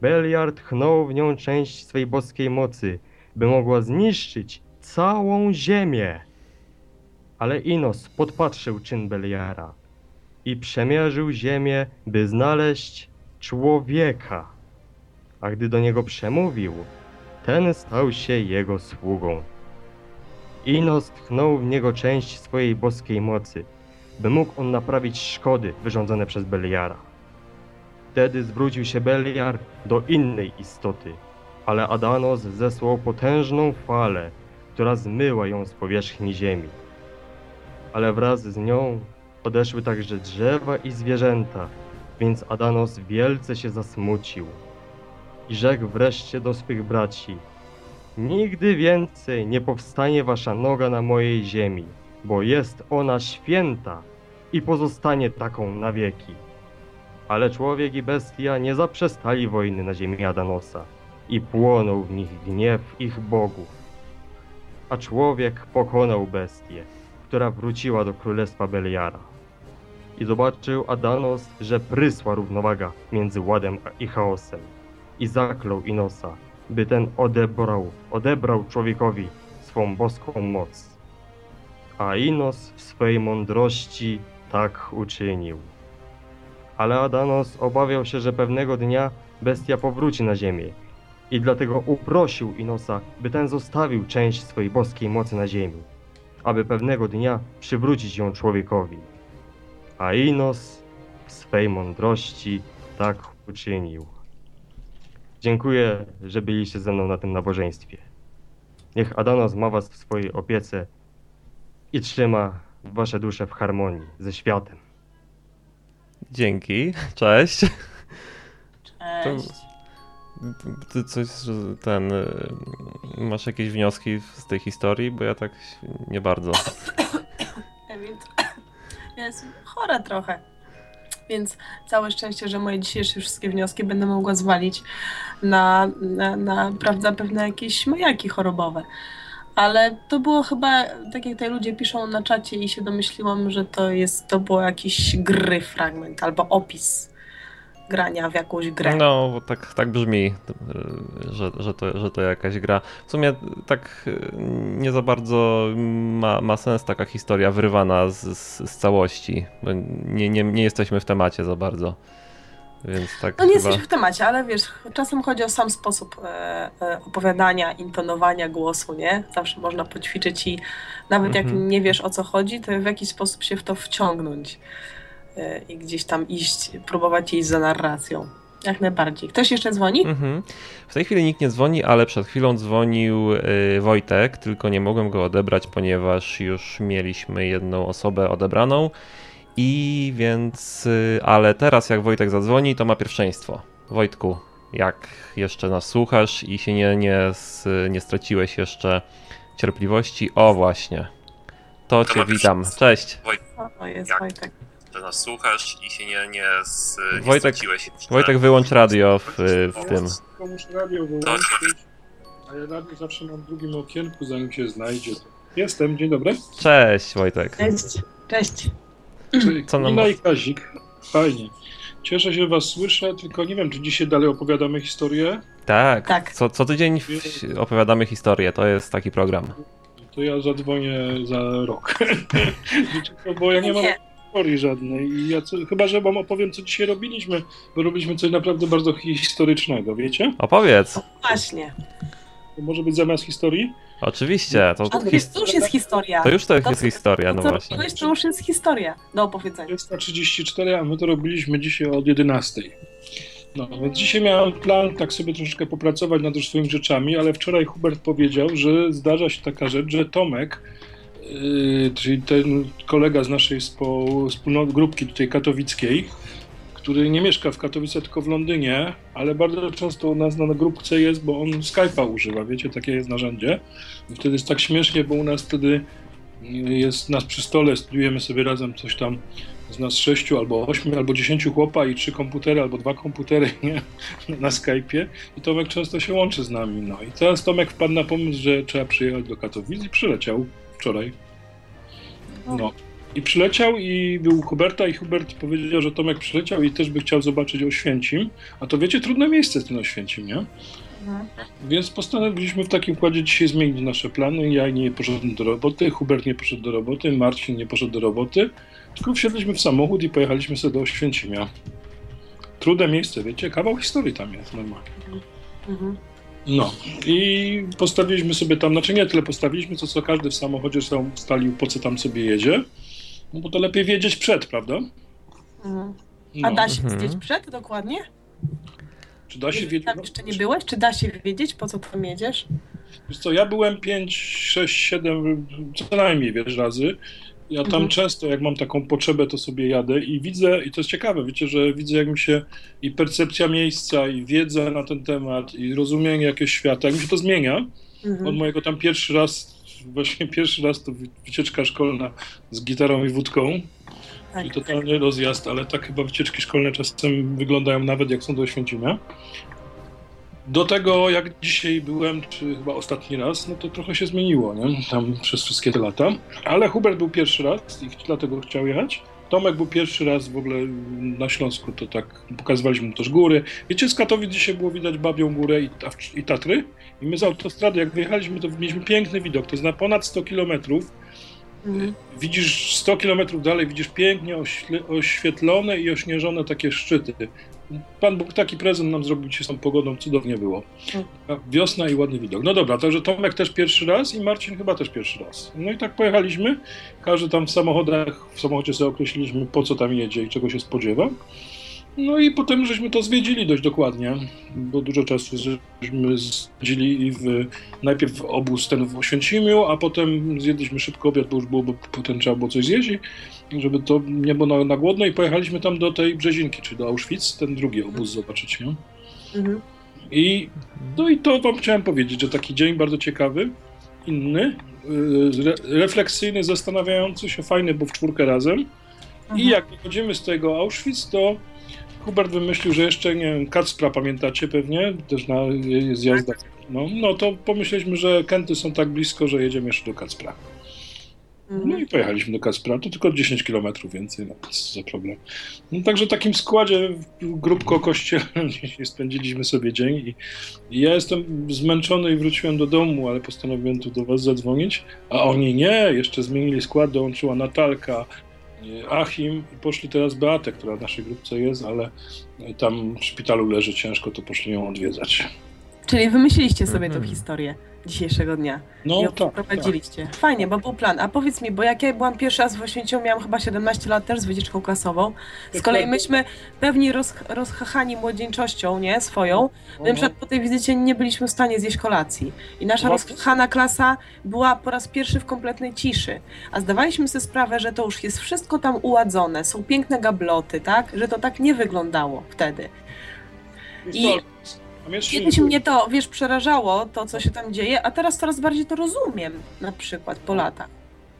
Speaker 4: Beliar tchnął w nią część swej boskiej mocy, by mogła zniszczyć całą ziemię. Ale Inos podpatrzył czyn Beliara i przemierzył ziemię, by znaleźć człowieka. A gdy do niego przemówił, ten stał się jego sługą. Inos tchnął w niego część swojej boskiej mocy, by mógł on naprawić szkody wyrządzone przez Beliara. Wtedy zwrócił się Beliar do innej istoty, ale Adanos zesłał potężną falę, która zmyła ją z powierzchni ziemi. Ale wraz z nią odeszły także drzewa i zwierzęta, więc Adanos wielce się zasmucił. I rzekł wreszcie do swych braci, Nigdy więcej nie powstanie wasza noga na mojej ziemi, bo jest ona święta i pozostanie taką na wieki. Ale człowiek i bestia nie zaprzestali wojny na ziemi Adanosa i płonął w nich gniew ich bogów. A człowiek pokonał bestię, która wróciła do królestwa Beliara. I zobaczył Adanos, że prysła równowaga między ładem i chaosem. I zaklął Inosa, by ten odebrał, odebrał człowiekowi swą boską moc. A Inos w swej mądrości tak uczynił. Ale Adanos obawiał się, że pewnego dnia bestia powróci na ziemię i dlatego uprosił Inosa, by ten zostawił część swojej boskiej mocy na ziemi, aby pewnego dnia przywrócić ją człowiekowi. A Inos w swej mądrości tak uczynił. Dziękuję, że byliście ze mną na tym nabożeństwie. Niech Adanos ma was w swojej opiece i trzyma wasze dusze w harmonii ze światem.
Speaker 1: Dzięki, cześć.
Speaker 2: Cześć.
Speaker 1: Ty coś, ten. y, Masz jakieś wnioski z tej historii? Bo ja tak nie bardzo.
Speaker 2: Ja jestem chora trochę. Więc całe szczęście, że moje dzisiejsze wszystkie wnioski będę mogła zwalić na, na, na prawda, pewne jakieś majaki chorobowe. Ale to było chyba, tak jak tutaj ludzie piszą na czacie i się domyśliłam, że to jest, to było jakiś gry fragment albo opis grania w jakąś grę.
Speaker 1: No, bo tak, tak brzmi, że, że, to, że to jakaś gra. W sumie tak nie za bardzo ma, ma sens taka historia wyrywana z, z, z całości. Nie, nie, nie jesteśmy w temacie za bardzo. Więc tak
Speaker 2: No nie
Speaker 1: chyba...
Speaker 2: jesteś w temacie, ale wiesz, czasem chodzi o sam sposób e, e, opowiadania, intonowania głosu, nie? Zawsze można poćwiczyć i nawet jak
Speaker 1: Mhm.
Speaker 2: nie wiesz o co chodzi, to w jakiś sposób się w to wciągnąć i gdzieś tam iść, próbować iść za narracją. Jak najbardziej. Ktoś jeszcze dzwoni?
Speaker 1: Mhm. W tej chwili nikt nie dzwoni, ale przed chwilą dzwonił y, Wojtek, tylko nie mogłem go odebrać, ponieważ już mieliśmy jedną osobę odebraną. I więc, y, ale teraz jak Wojtek zadzwoni, to ma pierwszeństwo. Wojtku, jak jeszcze nas słuchasz i się nie, nie, nie straciłeś jeszcze cierpliwości, o właśnie. To cię witam. Cześć.
Speaker 2: O, o jest
Speaker 1: Jak?
Speaker 2: Wojtek.
Speaker 1: Że nas słuchasz i się nie, nie,
Speaker 5: nie
Speaker 1: Wojtek,
Speaker 5: straciłeś.
Speaker 1: Wojtek, wyłącz radio w, w tym.
Speaker 6: Muszę radio wyłączyć, a ja radio zawsze mam w drugim okienku, zanim się znajdzie. Jestem, dzień dobry.
Speaker 1: Cześć, Wojtek.
Speaker 2: Cześć. Cześć.
Speaker 1: Co nam-
Speaker 6: i Kazik. Fajnie. Cieszę się, że was słyszę, tylko nie wiem, czy dzisiaj dalej opowiadamy historię.
Speaker 1: Tak,
Speaker 2: Tak.
Speaker 1: Co, co tydzień w, opowiadamy historię, to jest taki program.
Speaker 6: To ja zadzwonię za rok. Bo ja nie mam
Speaker 2: Nie.
Speaker 6: Historii żadnej. I ja co, chyba, że wam opowiem, co dzisiaj robiliśmy, bo robiliśmy coś naprawdę bardzo historycznego, wiecie?
Speaker 1: Opowiedz.
Speaker 2: Właśnie.
Speaker 6: To może być zamiast historii?
Speaker 1: Oczywiście, to,
Speaker 2: A to, jest, to już jest historia.
Speaker 1: to już to
Speaker 2: To,
Speaker 1: jest historia, no
Speaker 2: to,
Speaker 1: właśnie.
Speaker 2: robiłeś, to już jest historia do opowiedzenia.
Speaker 6: 434, a my to robiliśmy dzisiaj od 11. No, więc dzisiaj miałem plan tak sobie troszeczkę popracować nad już swoimi rzeczami, ale wczoraj Hubert powiedział, że zdarza się taka rzecz, że Tomek, czyli ten kolega z naszej wspólnoty, grupki tutaj katowickiej, który nie mieszka w Katowicach, tylko w Londynie, ale bardzo często u nas na grupce jest, bo on Skype'a używa, wiecie, takie jest narzędzie. I wtedy jest tak śmiesznie, bo u nas wtedy jest nas przy stole, studiujemy sobie razem coś tam z nas sześciu, albo ośmiu, albo dziesięciu chłopa i trzy komputery, albo dwa komputery nie? na Skype'ie i Tomek często się łączy z nami. No i teraz Tomek wpadł na pomysł, że trzeba przyjechać do Katowic i przyleciał wczoraj. No. I przyleciał i był Huberta i Hubert powiedział, że Tomek przyleciał i też by chciał zobaczyć Oświęcim. A to wiecie, trudne miejsce ten Oświęcim, nie?
Speaker 2: Mhm.
Speaker 6: Więc postanowiliśmy w takim układzie dzisiaj zmienić nasze plany. Ja nie poszedłem do roboty, Hubert nie poszedł do roboty, Marcin nie poszedł do roboty, tylko wsiedliśmy w samochód i pojechaliśmy sobie do Oświęcimia. Trudne miejsce, wiecie, kawał historii tam jest normalnie.
Speaker 2: Mhm.
Speaker 6: No i postawiliśmy sobie tam, znaczy nie tyle postawiliśmy, co co każdy w samochodzie sam ustalił, po co tam sobie jedzie. No bo to lepiej wiedzieć przed, prawda?
Speaker 2: Mhm. A
Speaker 6: No.
Speaker 2: da się
Speaker 1: Mhm.
Speaker 2: wiedzieć przed dokładnie?
Speaker 6: Czy da się wiedzieć?
Speaker 2: Tam jeszcze nie byłeś? Czy da się wiedzieć, po co tam jedziesz?
Speaker 6: Wiesz co, ja byłem 5, 6, 7, co najmniej wiesz, razy. Ja tam
Speaker 2: Mhm.
Speaker 6: często, jak mam taką potrzebę, to sobie jadę i widzę, i to jest ciekawe, wiecie, że widzę, jak mi się i percepcja miejsca, i wiedza na ten temat, i rozumienie jakiegoś świata, jak mi się to zmienia.
Speaker 2: Mhm.
Speaker 6: Od mojego tam pierwszy raz, właśnie pierwszy raz to wy- wycieczka szkolna z gitarą i wódką.
Speaker 2: Tak.
Speaker 6: I totalnie rozjazd, ale tak chyba wycieczki szkolne czasem wyglądają nawet jak są do Oświęcimia. Do tego, jak dzisiaj byłem, czy chyba ostatni raz, no to trochę się zmieniło, nie? Tam przez wszystkie te lata. Ale Hubert był pierwszy raz i dlatego chciał jechać. Tomek był pierwszy raz w ogóle na Śląsku, to tak pokazywaliśmy mu też góry. Wiecie, z Katowic dzisiaj było widać Babią Górę i, i Tatry. I my z autostrady, jak wyjechaliśmy, to mieliśmy piękny widok. To jest na ponad 100 kilometrów.
Speaker 2: Mhm.
Speaker 6: Widzisz 100 km dalej, widzisz pięknie oświetlone i ośnieżone takie szczyty. Pan Bóg taki prezent nam zrobił dzisiaj z tą pogodą, cudownie było. A Wiosna i ładny widok. No dobra, także Tomek też pierwszy raz i Marcin chyba też pierwszy raz. No i tak pojechaliśmy. Każdy tam w samochodach, w samochodzie sobie określiliśmy po co tam jedzie i czego się spodziewa. No i potem żeśmy to zwiedzili dość dokładnie, bo dużo czasu żeśmy zwiedzili i w, najpierw w obóz ten w Oświęcimiu, a potem zjedliśmy szybko obiad, bo już było, bo potem trzeba było coś zjeść, żeby to nie było na, na głodno i pojechaliśmy tam do tej Brzezinki, czyli do Auschwitz, ten drugi obóz zobaczyć, nie?
Speaker 2: Mhm.
Speaker 6: I, no i to wam chciałem powiedzieć, że taki dzień bardzo ciekawy, inny, yy, re, refleksyjny, zastanawiający się, fajny, bo w czwórkę razem. I
Speaker 2: Mhm.
Speaker 6: jak wychodzimy z tego Auschwitz, to Hubert wymyślił, że jeszcze, nie wiem, Kacpra pamiętacie pewnie, też na jest jazda. No, no to pomyśleliśmy, że Kenty są tak blisko, że jedziemy jeszcze do Kacpra. No
Speaker 2: Mhm.
Speaker 6: i pojechaliśmy do Kacpra, to tylko 10 km więcej, no co za problem. No, także w takim składzie grupko kościelnym dzisiaj spędziliśmy sobie dzień i, i ja jestem zmęczony i wróciłem do domu, ale postanowiłem tu do was zadzwonić, a oni nie, jeszcze zmienili skład, dołączyła Natalka, e, Achim i poszli teraz Beatę, która w naszej grupce jest, ale tam w szpitalu leży ciężko, to poszli ją odwiedzać.
Speaker 2: Czyli wymyśliliście sobie
Speaker 1: Mhm.
Speaker 2: tą historię dzisiejszego dnia
Speaker 6: No
Speaker 2: i
Speaker 6: tak, tak.
Speaker 2: przeprowadziliście. Fajnie, bo był plan. A powiedz mi, bo jak ja byłam pierwszy raz w Oświęciu, miałam chyba 17 lat też z wycieczką klasową. Z kolei myśmy pewni roz, rozchachani młodzieńczością, nie, swoją, na przykład po tej wizycie nie byliśmy w stanie zjeść kolacji. I nasza
Speaker 6: No.
Speaker 2: rozkochana klasa była po raz pierwszy w kompletnej ciszy. A zdawaliśmy sobie sprawę, że to już jest wszystko tam uładzone, są piękne gabloty, tak? Że to tak nie wyglądało wtedy. I kiedyś mnie to, wiesz, przerażało, to co się tam dzieje, a teraz coraz bardziej to rozumiem, na przykład po latach.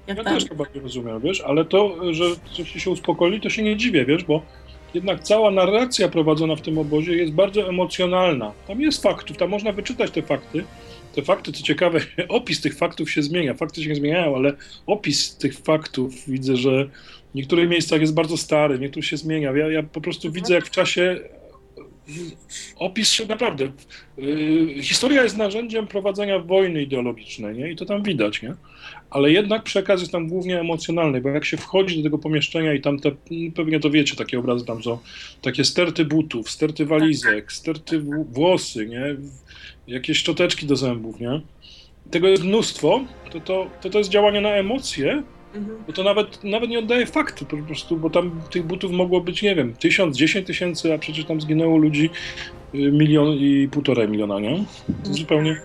Speaker 2: Jak
Speaker 6: Ja
Speaker 2: tam...
Speaker 6: też chyba nie rozumiem, wiesz, ale to, że coś się uspokoi, to się nie dziwię, wiesz, bo jednak cała narracja prowadzona w tym obozie jest bardzo emocjonalna. Tam jest faktów, tam można wyczytać te fakty. Te fakty, co ciekawe, opis tych faktów się zmienia. Fakty się nie zmieniają, ale opis tych faktów widzę, że w niektórych miejscach jest bardzo stary, w niektórych się zmienia. Ja, ja po prostu widzę, jak w czasie opis się naprawdę. Yy, historia jest narzędziem prowadzenia wojny ideologicznej, nie? I to tam widać, nie? Ale jednak przekaz jest tam głównie emocjonalny, bo jak się wchodzi do tego pomieszczenia i tam te, pewnie to wiecie, takie obrazy tam są, takie sterty butów, sterty walizek, sterty włosy, nie? Jakieś szczoteczki do zębów, nie? Tego jest mnóstwo, to, to, to, to jest działanie na emocje,
Speaker 2: Mhm.
Speaker 6: bo to nawet, nawet nie oddaje faktu po prostu, bo tam tych butów mogło być, nie wiem, tysiąc, dziesięć tysięcy, a przecież tam zginęło ludzi y, milion i półtora miliona, nie? To zupełnie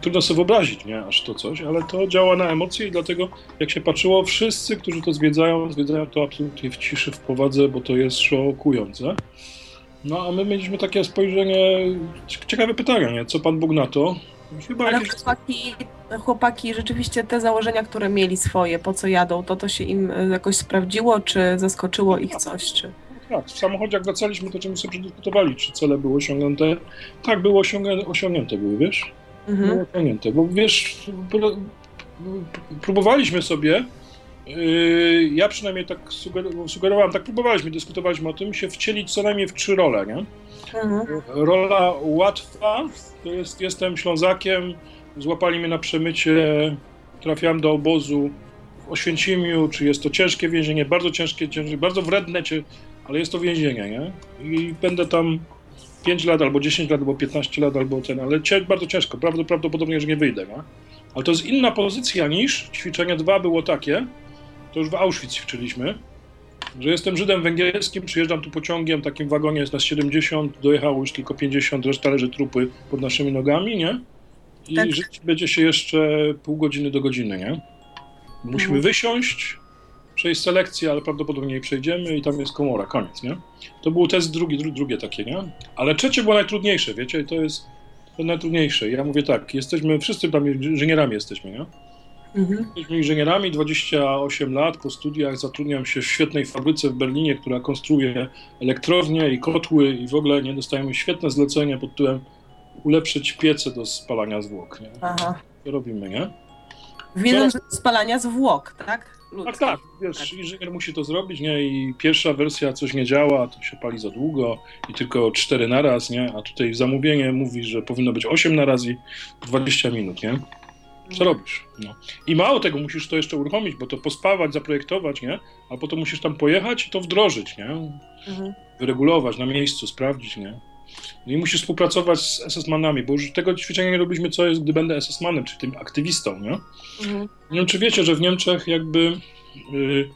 Speaker 6: trudno sobie wyobrazić, nie? Aż to coś, ale to działa na emocje i dlatego jak się patrzyło, wszyscy, którzy to zwiedzają, zwiedzają to absolutnie w ciszy, w powadze, bo to jest szokujące. No a my mieliśmy takie spojrzenie, cie- ciekawe pytanie, nie? Co Pan Bóg na to? Chyba
Speaker 2: Ale
Speaker 6: jakieś...
Speaker 2: chłopaki, chłopaki rzeczywiście te założenia, które mieli swoje, po co jadą, to to się im y, jakoś sprawdziło, czy zaskoczyło ich coś, czy...
Speaker 6: Tak, w samochodzie jak wracaliśmy, to czemu sobie przedyskutowali, czy cele były osiągnięte. Tak, były osiągnięte, osiągnięte były, wiesz?
Speaker 2: Mhm.
Speaker 6: Były osiągnięte, bo wiesz, pró- próbowaliśmy sobie, yy, ja przynajmniej tak suger- sugerowałem, tak próbowaliśmy, dyskutowaliśmy o tym, się wcielić co najmniej w trzy role, nie?
Speaker 2: Mhm.
Speaker 6: Rola łatwa, to jest, jestem Ślązakiem, złapali mnie na przemycie, trafiałem do obozu w Oświęcimiu, czy jest to ciężkie więzienie, bardzo ciężkie, ciężkie bardzo wredne, cie- ale jest to więzienie, nie? I będę tam 5 lat, albo 10 lat, albo 15 lat, albo ten, ale bardzo ciężko, prawd- prawdopodobnie, że nie wyjdę, nie? Ale to jest inna pozycja niż ćwiczenie 2 było takie, to już w Auschwitz ćwiczyliśmy, że jestem Żydem węgierskim, przyjeżdżam tu pociągiem, takim wagonie jest nas 70, dojechało już tylko 50, reszta leży trupy pod naszymi nogami, nie? I
Speaker 2: Tak.
Speaker 6: żyć będzie się jeszcze pół godziny do godziny, nie? Musimy
Speaker 2: Mhm.
Speaker 6: wysiąść, przejść selekcję, ale prawdopodobnie nie przejdziemy i tam jest komora, koniec, nie? To był test drugi, dru, drugie takie, nie? Ale trzecie było najtrudniejsze, wiecie, i to jest to najtrudniejsze. Ja mówię tak, jesteśmy, wszyscy tam inżynierami jesteśmy, nie?
Speaker 2: Mhm.
Speaker 6: Jesteśmy inżynierami, 28 lat po studiach, zatrudniam się w świetnej fabryce w Berlinie, która konstruuje elektrownie i kotły i w ogóle nie dostajemy świetne zlecenie pod tytułem ulepszyć piece do spalania zwłok, nie?
Speaker 2: Aha.
Speaker 6: To robimy, nie?
Speaker 2: Wiedząc, że spalania zwłok, tak? Ludzkich.
Speaker 6: Tak, tak, wiesz, inżynier musi to zrobić, nie? I pierwsza wersja coś nie działa, to się pali za długo i tylko 4 na raz, nie? A tutaj zamówienie mówi, że powinno być 8 na raz i 20 minut, nie? Co robisz? No. I mało tego, musisz to jeszcze uruchomić, bo to pospawać, zaprojektować, nie? A potem musisz tam pojechać i to wdrożyć, nie?
Speaker 2: Mhm.
Speaker 6: Wyregulować na miejscu, sprawdzić, nie? No i musisz współpracować z SS-manami, bo już tego ćwiczenia nie robiliśmy, co jest, gdy będę SS-manem, czy tym aktywistą, nie?
Speaker 2: Mhm.
Speaker 6: Nie wiem, czy wiecie, że w Niemczech jakby y,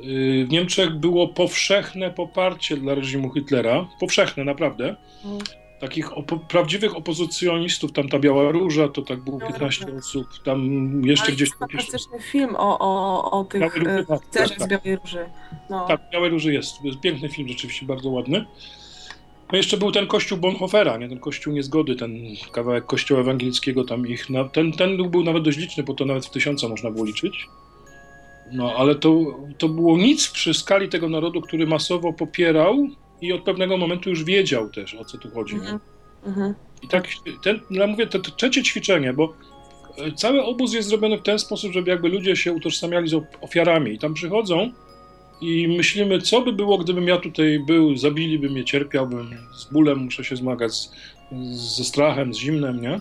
Speaker 6: y, w Niemczech było powszechne poparcie dla reżimu Hitlera. Powszechne, naprawdę.
Speaker 2: Mhm.
Speaker 6: Takich opo- prawdziwych opozycjonistów, tam ta Biała Róża, to tak było
Speaker 2: Biała
Speaker 6: 15
Speaker 2: Róża.
Speaker 6: osób, tam jeszcze gdzieś
Speaker 2: jest
Speaker 6: tam jeszcze.
Speaker 2: fantastyczny film o, o, o tych
Speaker 6: Róży,
Speaker 2: e,
Speaker 6: tak, tak,
Speaker 2: z Białej Róży. No.
Speaker 6: Tak, Białej Róży jest. To jest piękny film, rzeczywiście bardzo ładny. No jeszcze był ten kościół Bonhoeffera, nie? ten kościół niezgody, ten kawałek kościoła ewangelickiego, tam ich, na, ten, ten był nawet dość liczny, bo to nawet w tysiąca można było liczyć. No, ale to, to było nic przy skali tego narodu, który masowo popierał i od pewnego momentu już wiedział też, o co tu chodzi.
Speaker 2: Mhm. Mhm.
Speaker 6: I tak, ten, ja mówię, to, to trzecie ćwiczenie, bo e, cały obóz jest zrobiony w ten sposób, żeby jakby ludzie się utożsamiali z of- ofiarami i tam przychodzą i myślimy, co by było, gdybym ja tutaj był, zabiliby mnie, cierpiałbym, z bólem muszę się zmagać, z, ze strachem, z zimnem, nie?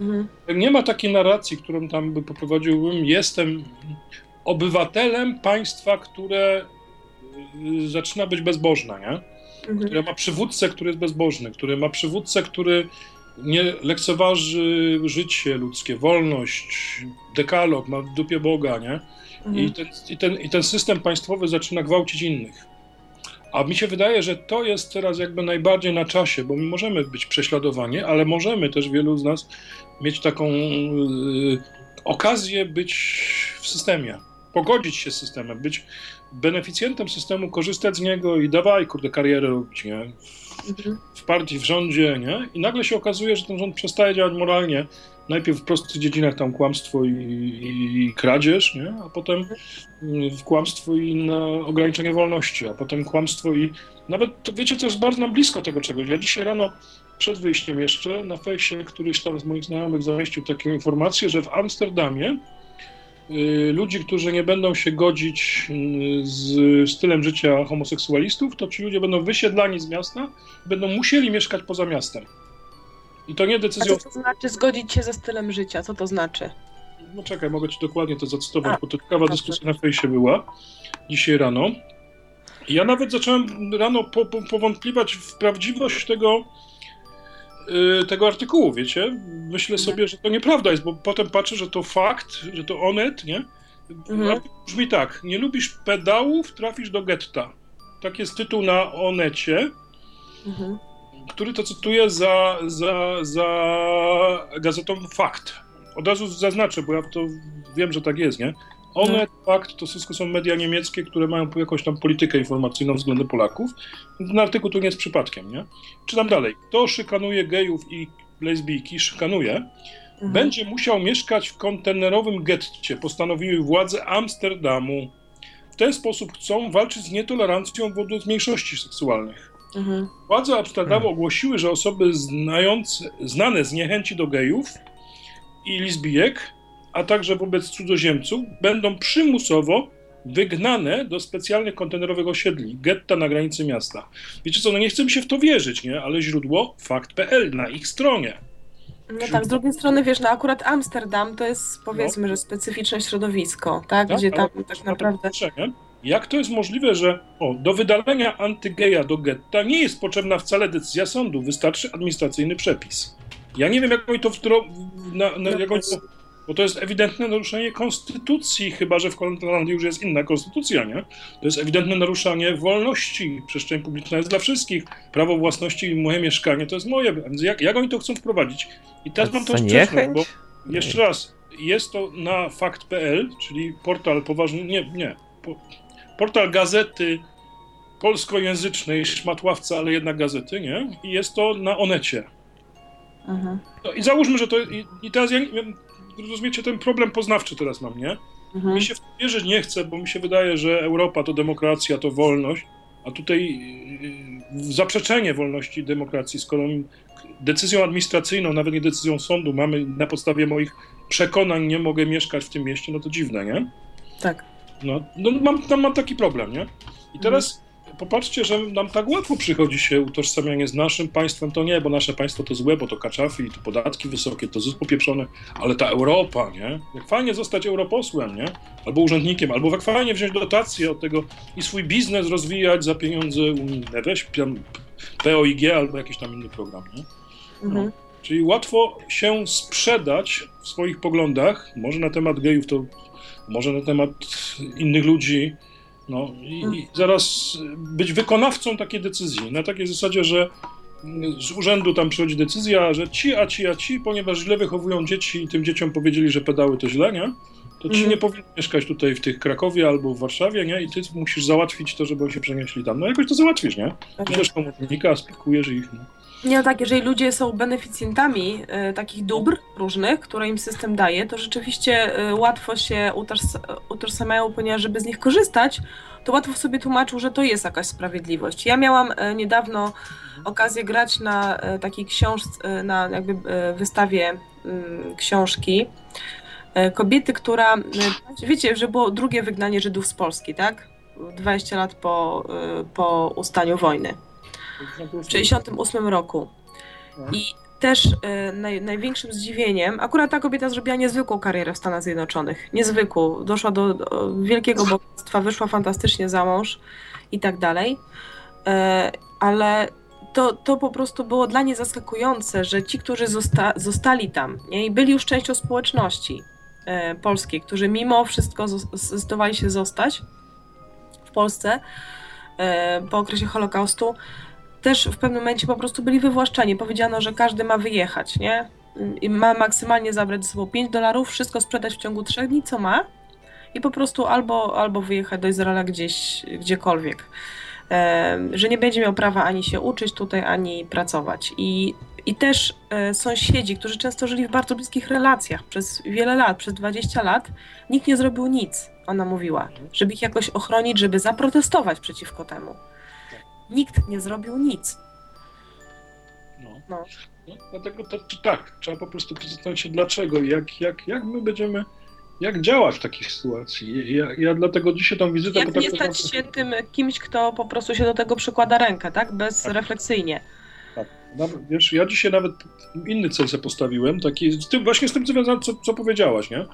Speaker 2: Mhm.
Speaker 6: Nie ma takiej narracji, którą tam by poprowadziłbym, jestem obywatelem państwa, które y, zaczyna być bezbożne, nie?
Speaker 2: Mhm.
Speaker 6: które ma przywódcę, który jest bezbożny, który ma przywódcę, który nie lekceważy życie ludzkie, wolność, dekalog, ma w dupie Boga, nie? I
Speaker 2: Mhm.
Speaker 6: ten, i, ten, I ten system państwowy zaczyna gwałcić innych. A mi się wydaje, że to jest teraz jakby najbardziej na czasie, bo my możemy być prześladowani, ale możemy też wielu z nas mieć taką y, okazję być w systemie, pogodzić się z systemem, być beneficjentem systemu, korzystać z niego i dawaj, kurde, karierę robić, nie?
Speaker 2: Mhm.
Speaker 6: w partii, w rządzie, nie? I nagle się okazuje, że ten rząd przestaje działać moralnie. Najpierw w prostych dziedzinach tam kłamstwo i, i, i kradzież, nie? A potem mm, w kłamstwo i na ograniczenie wolności, a potem kłamstwo i nawet, to wiecie, co jest bardzo nam blisko tego czegoś. Ja dzisiaj rano przed wyjściem jeszcze na fejsie któryś tam z moich znajomych zamieścił taką informację, że w Amsterdamie y, ludzi, którzy nie będą się godzić y, z stylem życia homoseksualistów, to ci ludzie będą wysiedlani z miasta, będą musieli mieszkać poza miastem. I to nie
Speaker 2: A
Speaker 6: decyzją.
Speaker 2: co to znaczy zgodzić się ze stylem życia? Co to znaczy?
Speaker 6: No czekaj, mogę ci dokładnie to zacytować,
Speaker 2: A,
Speaker 6: bo to ciekawa
Speaker 2: dobrze.
Speaker 6: dyskusja na fejsie była dzisiaj rano. Ja nawet zacząłem rano po, po, powątpliwać w prawdziwość tego, y, tego artykułu, wiecie? Myślę
Speaker 2: Mhm.
Speaker 6: sobie, że to nieprawda jest, bo potem patrzę, że to fakt, że to onet, nie?
Speaker 2: Mhm.
Speaker 6: Artykuł Brzmi tak, nie lubisz pedałów, trafisz do getta. Tak jest tytuł na onecie,
Speaker 2: Mhm.
Speaker 6: Który to cytuję za, za, za gazetą Fakt. Od razu zaznaczę, bo ja to wiem, że tak jest, nie? One, Fakt, to wszystko są media niemieckie, które mają jakąś tam politykę informacyjną względem Polaków. Ten artykuł tu nie jest przypadkiem, nie? Czytam dalej. Kto szykanuje gejów i lesbijki, szykanuje,
Speaker 2: Mhm.
Speaker 6: będzie musiał mieszkać w kontenerowym getcie, postanowiły władze Amsterdamu. W ten sposób chcą walczyć z nietolerancją wobec mniejszości seksualnych.
Speaker 2: Mhm.
Speaker 6: Władze Amsterdamu ogłosiły, że osoby znające, znane z niechęci do gejów i lesbijek, a także wobec cudzoziemców, będą przymusowo wygnane do specjalnych kontenerowych osiedli, getta na granicy miasta. Wiecie co, no nie chcę mi się w to wierzyć, nie? Ale źródło fakt.pl na ich stronie.
Speaker 2: No tak, z drugiej strony wiesz, no akurat Amsterdam to jest powiedzmy, że specyficzne środowisko, tak?
Speaker 6: Tak,
Speaker 2: Gdzie tam tak
Speaker 6: na
Speaker 2: naprawdę.
Speaker 6: Jak to jest możliwe, że o, do wydalenia antygeja do getta nie jest potrzebna wcale decyzja sądu, wystarczy administracyjny przepis. Ja nie wiem, jak oni to wtro... na, na, jak oni to... Bo to jest ewidentne naruszenie konstytucji, chyba że w Holandii już jest inna konstytucja, nie? To jest ewidentne naruszanie wolności. Przestrzeń publiczna jest dla wszystkich. Prawo własności i moje mieszkanie to jest moje. Więc jak, jak oni to chcą wprowadzić? I teraz mam to sprzeczność, bo jeszcze raz, jest to na fakt.pl, czyli portal poważny, nie, nie, po, portal gazety polskojęzycznej, szmatławca, ale jednak gazety, nie? I jest to na Onecie.
Speaker 2: Mhm.
Speaker 6: No i załóżmy, że to. I, i teraz ja. nie- Rozumiecie, ten problem poznawczy teraz mam, nie?
Speaker 2: Mhm.
Speaker 6: Mi się w to wierzyć nie chce, bo mi się wydaje, że Europa to demokracja, to wolność, a tutaj yy, zaprzeczenie wolności i demokracji, skoro decyzją administracyjną, nawet nie decyzją sądu, mamy na podstawie moich przekonań nie mogę mieszkać w tym mieście, no to dziwne, nie?
Speaker 2: Tak.
Speaker 6: No, no mam, tam mam taki problem, nie? I teraz popatrzcie, że nam tak łatwo przychodzi się utożsamianie z naszym państwem, to nie, bo nasze państwo to złe, bo to kaczafy i to podatki wysokie, to zysk popieprzony, ale ta Europa, nie? Jak fajnie zostać europosłem, nie? Albo urzędnikiem, albo jak fajnie wziąć dotacje od tego i swój biznes rozwijać za pieniądze unijne, weź tam POIG albo jakiś tam inny program, nie?
Speaker 2: Mhm.
Speaker 6: Czyli łatwo się sprzedać w swoich poglądach, może na temat gejów, to może na temat innych ludzi, no i, i zaraz być wykonawcą takiej decyzji. Na takiej zasadzie, że z urzędu tam przychodzi decyzja, że ci, a ci, a ci, ponieważ źle wychowują dzieci i tym dzieciom powiedzieli, że pedały to źle, nie? To ci
Speaker 2: Mhm.
Speaker 6: nie powinni mieszkać tutaj w tych Krakowie albo w Warszawie, nie? I ty musisz załatwić to, żeby oni się przenieśli tam. No jakoś to załatwisz, nie? Bierzesz komornika, spikujesz ich, no.
Speaker 2: Nie, no tak, jeżeli ludzie są beneficjentami e, takich dóbr różnych, które im system daje, to rzeczywiście e, łatwo się utożs- utożsamiają, ponieważ żeby z nich korzystać, to łatwo sobie tłumaczył, że to jest jakaś sprawiedliwość. Ja miałam e, niedawno okazję grać na e, takiej książce, na jakby e, wystawie mm, książki e, kobiety, która, e, wiecie, że było drugie wygnanie Żydów z Polski, tak? 20 lat po, e, po ustaniu wojny. W 1968 roku. I też e, naj, największym zdziwieniem, akurat ta kobieta zrobiła niezwykłą karierę w Stanach Zjednoczonych. Niezwykłą. Doszła do, do wielkiego bogactwa, wyszła fantastycznie za mąż i tak dalej. E, ale to, to po prostu było dla niej zaskakujące, że ci, którzy zosta, zostali tam nie, i byli już częścią społeczności e, polskiej, którzy mimo wszystko zdecydowali się zostać w Polsce e, po okresie Holokaustu, też w pewnym momencie po prostu byli wywłaszczeni. Powiedziano, że każdy ma wyjechać, nie? I ma maksymalnie zabrać ze sobą 5 dolarów, wszystko sprzedać w ciągu 3 dni, co ma, i po prostu albo, albo wyjechać do Izraela gdzieś, gdziekolwiek. Em, że nie będzie miał prawa ani się uczyć tutaj, ani pracować. I, i też e, sąsiedzi, którzy często żyli w bardzo bliskich relacjach przez wiele lat, przez 20 lat, nikt nie zrobił nic, ona mówiła, żeby ich jakoś ochronić, żeby zaprotestować przeciwko temu. Nikt nie zrobił nic.
Speaker 6: No.
Speaker 2: No.
Speaker 6: No, dlatego to, to tak, trzeba po prostu zastanowić się dlaczego, i jak, jak, jak my będziemy, jak działać w takiej sytuacji. Ja, ja dlatego dzisiaj tą wizytę...
Speaker 2: Jak
Speaker 6: tak
Speaker 2: nie stać się tym kimś, kto po prostu się do tego przykłada rękę, tak? Bezrefleksyjnie.
Speaker 6: Tak. Wiesz, ja dzisiaj nawet inny cel sobie postawiłem, taki, z tym, właśnie z tym związany, co, co powiedziałaś, nie?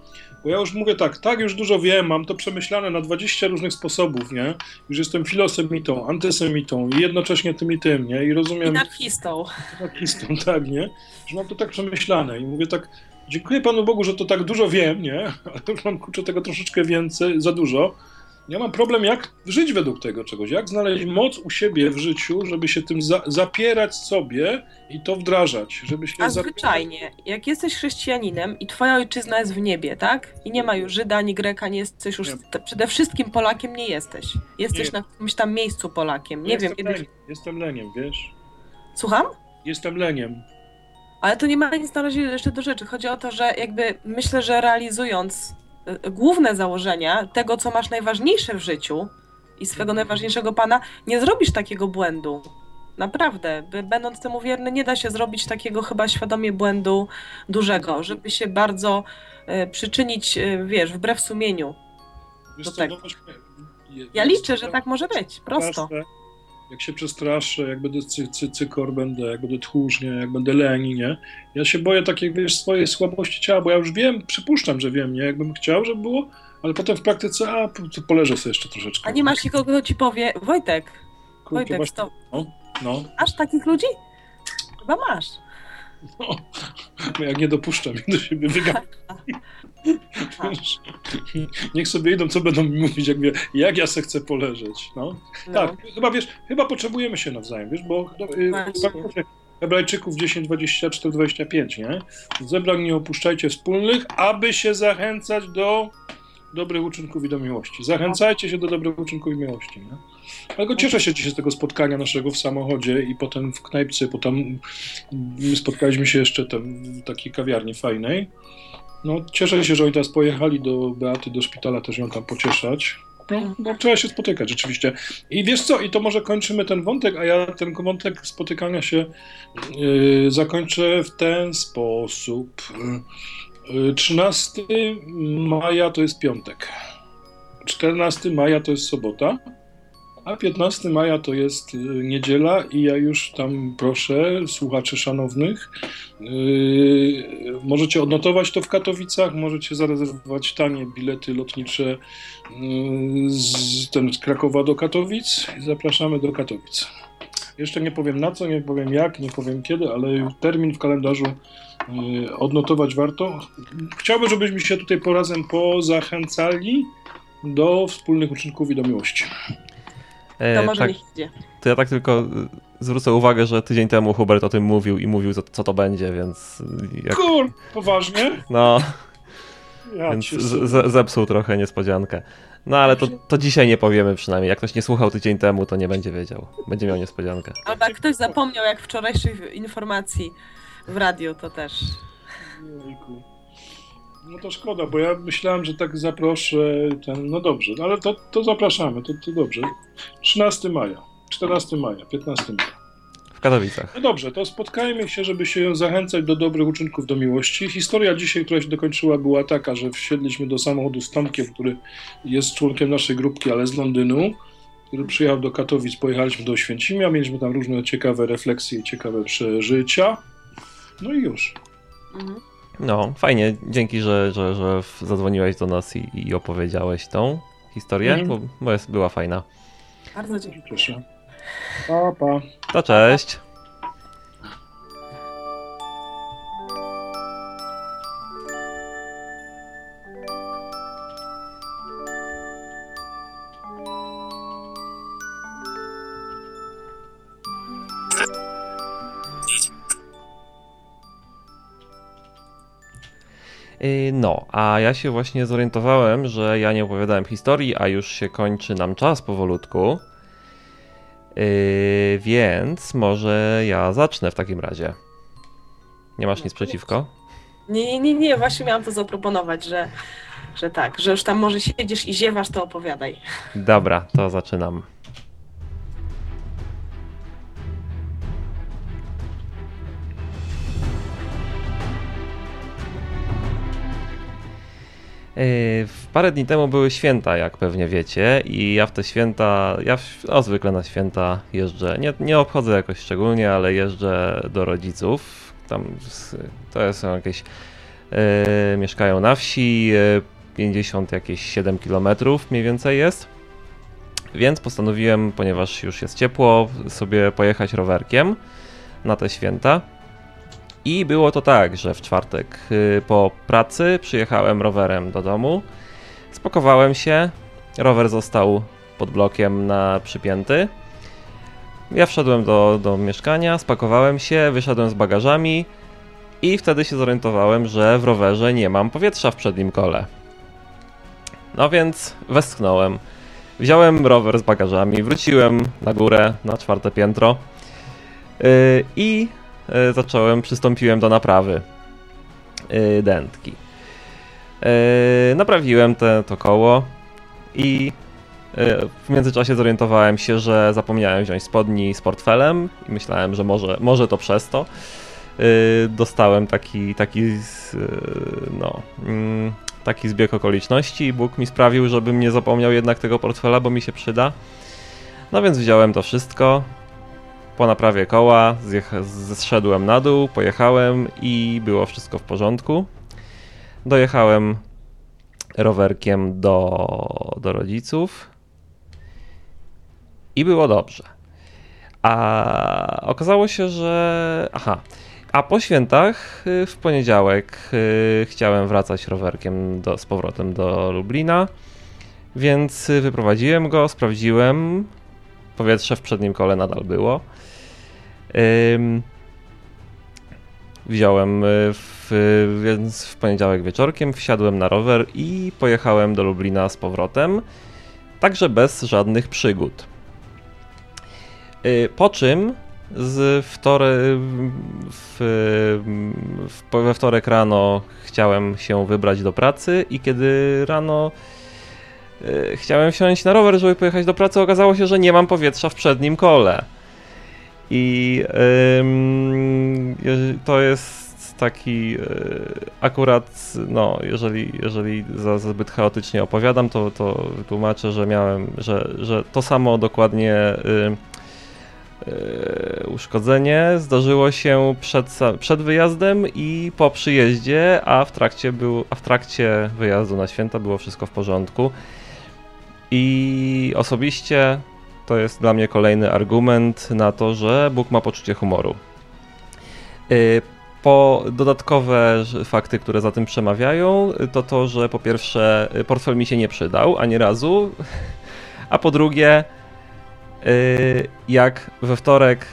Speaker 6: Bo ja już mówię tak, tak, już dużo wiem, mam to przemyślane na 20 różnych sposobów, nie? Już jestem filosemitą, antysemitą i jednocześnie tym i tym, nie? I rozumiem
Speaker 2: Anarchistą.
Speaker 6: anarchistą, tak, nie? Że mam to tak przemyślane i mówię tak, dziękuję Panu Bogu, że to tak dużo wiem, nie? Ale już mam, kurczę, tego troszeczkę więcej, za dużo. Ja mam problem, jak żyć według tego czegoś, jak znaleźć moc u siebie w życiu, żeby się tym za, zapierać sobie i to wdrażać, żeby się
Speaker 2: A
Speaker 6: zapierać-
Speaker 2: zwyczajnie, jak jesteś chrześcijaninem i twoja ojczyzna jest w niebie, tak? I nie ma już Żyda ani Greka, nie jesteś już.
Speaker 6: Nie.
Speaker 2: Przede wszystkim Polakiem nie jesteś. Jesteś
Speaker 6: Nie.
Speaker 2: na jakimś tam miejscu Polakiem. Nie
Speaker 6: jestem
Speaker 2: wiem,
Speaker 6: leniem, jestem leniem, wiesz?
Speaker 2: Słucham?
Speaker 6: Jestem leniem.
Speaker 2: Ale to nie ma nic na razie jeszcze do rzeczy. Chodzi o to, że jakby myślę, że realizując główne założenia tego, co masz najważniejsze w życiu i swego najważniejszego pana, nie zrobisz takiego błędu. Naprawdę, będąc temu wierny, nie da się zrobić takiego chyba świadomie błędu dużego, żeby się bardzo y, przyczynić, y, wiesz, wbrew sumieniu.
Speaker 6: Wiesz
Speaker 2: To
Speaker 6: co,
Speaker 2: tak.
Speaker 6: no właśnie,
Speaker 2: Ja liczę, że tak może być, prosto.
Speaker 6: Jak się przestraszę, jak będę cy, cy, cykor będę, jak będę tchórznie, jak będę leni, nie? Ja się boję takiej, wiesz, swojej słabości ciała, bo ja już wiem, przypuszczam, że wiem, nie? Jakbym chciał, żeby było, ale potem w praktyce, a, poleżę sobie jeszcze troszeczkę.
Speaker 2: A nie masz nikogo, kto ci powie, Wojtek,
Speaker 6: Kurczę,
Speaker 2: Wojtek,
Speaker 6: właśnie,
Speaker 2: stop.
Speaker 6: No,
Speaker 2: Masz takich ludzi? Chyba masz.
Speaker 6: no, jak nie dopuszczam do siebie, wygadam. Niech sobie idą, co będą mi mówić, jak, wie- jak ja se chcę poleżeć, no.
Speaker 2: No.
Speaker 6: Tak, chyba wiesz, chyba potrzebujemy się nawzajem, wiesz, bo y,
Speaker 2: Właśnie.
Speaker 6: pamiętacie Hebrajczyków 10, 24, 25, nie? Zebrań nie opuszczajcie wspólnych, aby się zachęcać do dobrych uczynków i do miłości. Zachęcajcie się do dobrych uczynków i miłości, nie? Dlatego cieszę się dzisiaj z tego spotkania naszego w samochodzie i potem w knajpce, potem spotkaliśmy się jeszcze tam w takiej kawiarni fajnej. No, cieszę się, że oni teraz pojechali do Beaty, do szpitala też ją tam pocieszać. No, no, trzeba się spotykać rzeczywiście. I wiesz co, i to może kończymy ten wątek, a ja ten wątek spotykania się yy, zakończę w ten sposób. Yy, 13 maja to jest piątek. 14 maja to jest sobota. A 15 maja to jest y, niedziela i ja już tam proszę słuchaczy szanownych, yy, możecie odnotować to w Katowicach, możecie zarezerwować tanie bilety lotnicze yy, z, ten, z Krakowa do Katowic zapraszamy do Katowic. Jeszcze nie powiem na co, nie powiem jak, nie powiem kiedy, ale termin w kalendarzu yy, odnotować warto. Chciałbym, żebyśmy się tutaj po razem pozachęcali do wspólnych uczynków i do miłości.
Speaker 1: E,
Speaker 2: To może
Speaker 1: tak,
Speaker 2: niech idzie.
Speaker 1: to ja tak tylko y, zwrócę uwagę, że tydzień temu Hubert o tym mówił i mówił, co, co to będzie, więc jak,
Speaker 6: Kur, poważnie?
Speaker 1: no,
Speaker 6: Ja
Speaker 1: więc z, z, zepsuł trochę niespodziankę. No ale to, to dzisiaj nie powiemy przynajmniej. Jak ktoś nie słuchał tydzień temu, to nie będzie wiedział. Będzie miał niespodziankę.
Speaker 2: Albo jak ktoś zapomniał jak wczorajszych informacji w radiu, to też.
Speaker 6: Jejku. No to szkoda, bo ja myślałem, że tak zaproszę ten. No dobrze, no ale to, to zapraszamy, to, to dobrze. 13 maja, 14 maja, 15 maja.
Speaker 1: W Katowicach.
Speaker 6: No dobrze, to spotkajmy się, żeby się zachęcać do dobrych uczynków, do miłości. Historia dzisiaj, która się dokończyła, była taka, że wsiedliśmy do samochodu z Tomkiem, który jest członkiem naszej grupki, ale z Londynu, który przyjechał do Katowic, pojechaliśmy do Święcimia, mieliśmy tam różne ciekawe refleksje i ciekawe przeżycia. No i już.
Speaker 2: Mhm.
Speaker 1: No, fajnie. Dzięki, że, że, że zadzwoniłeś do nas i, i opowiedziałeś tą historię,
Speaker 6: Mhm.
Speaker 1: bo, bo jest, była fajna.
Speaker 2: Bardzo dziękuję.
Speaker 6: Proszę. Pa, pa.
Speaker 1: To cześć. No, a ja się właśnie zorientowałem, że ja nie opowiadałem historii, a już się kończy nam czas powolutku. Yy, więc może ja zacznę w takim razie. Nie masz nic przeciwko?
Speaker 2: Nie, nie, nie, nie, właśnie miałam to zaproponować, że, że tak, że już tam może siedzisz i ziewasz, to opowiadaj.
Speaker 1: Dobra, to zaczynam. W Parę dni temu były święta, jak pewnie wiecie, i ja w te święta, ja o, zwykle na święta jeżdżę, nie, nie obchodzę jakoś szczególnie, ale jeżdżę do rodziców. Tam to są jakieś, yy, mieszkają na wsi, yy, 50 jakieś 7 km mniej więcej jest. Więc postanowiłem, ponieważ już jest ciepło, sobie pojechać rowerkiem na te święta. I było to tak, że w czwartek y, po pracy przyjechałem rowerem do domu, spakowałem się, rower został pod blokiem na przypięty. Ja wszedłem do, do mieszkania, spakowałem się, wyszedłem z bagażami i wtedy się zorientowałem, że w rowerze nie mam powietrza w przednim kole. No więc westchnąłem. Wziąłem rower z bagażami, wróciłem na górę, na czwarte piętro yy, i zacząłem, przystąpiłem do naprawy e, dętki. E, Naprawiłem te, to koło i e, w międzyczasie zorientowałem się, że zapomniałem wziąć spodni z portfelem i myślałem, że może, może to przez to. E, Dostałem taki, taki, e, no, mm, taki zbieg okoliczności i Bóg mi sprawił, żebym nie zapomniał jednak tego portfela, bo mi się przyda. No więc wziąłem to wszystko, po naprawie koła zeszedłem na dół, pojechałem i było wszystko w porządku. Dojechałem rowerkiem do, do rodziców i było dobrze. A okazało się, że. Aha. A po świętach y, w poniedziałek y, chciałem wracać rowerkiem do, z powrotem do Lublina, więc y, wyprowadziłem go, sprawdziłem. Powietrze w przednim kole nadal było. Wziąłem y, w, więc w poniedziałek wieczorkiem, wsiadłem na rower i pojechałem do Lublina z powrotem, także bez żadnych przygód. Y, Po czym z wtory, w, w, we wtorek rano chciałem się wybrać do pracy i kiedy rano chciałem wsiąść na rower, żeby pojechać do pracy, okazało się, że nie mam powietrza w przednim kole. I je- to jest taki y, akurat, no, jeżeli, jeżeli za zbyt chaotycznie opowiadam, to, to tłumaczę, że miałem, że, że to samo dokładnie y, y, uszkodzenie zdarzyło się przed, przed wyjazdem i po przyjeździe, a w trakcie, był, a w trakcie wyjazdu na święta było wszystko w porządku. I osobiście to jest dla mnie kolejny argument na to, że Bóg ma poczucie humoru. Y, Po dodatkowe fakty, które za tym przemawiają, y, to to, że po pierwsze y, portfel mi się nie przydał ani razu, a po drugie, jak we wtorek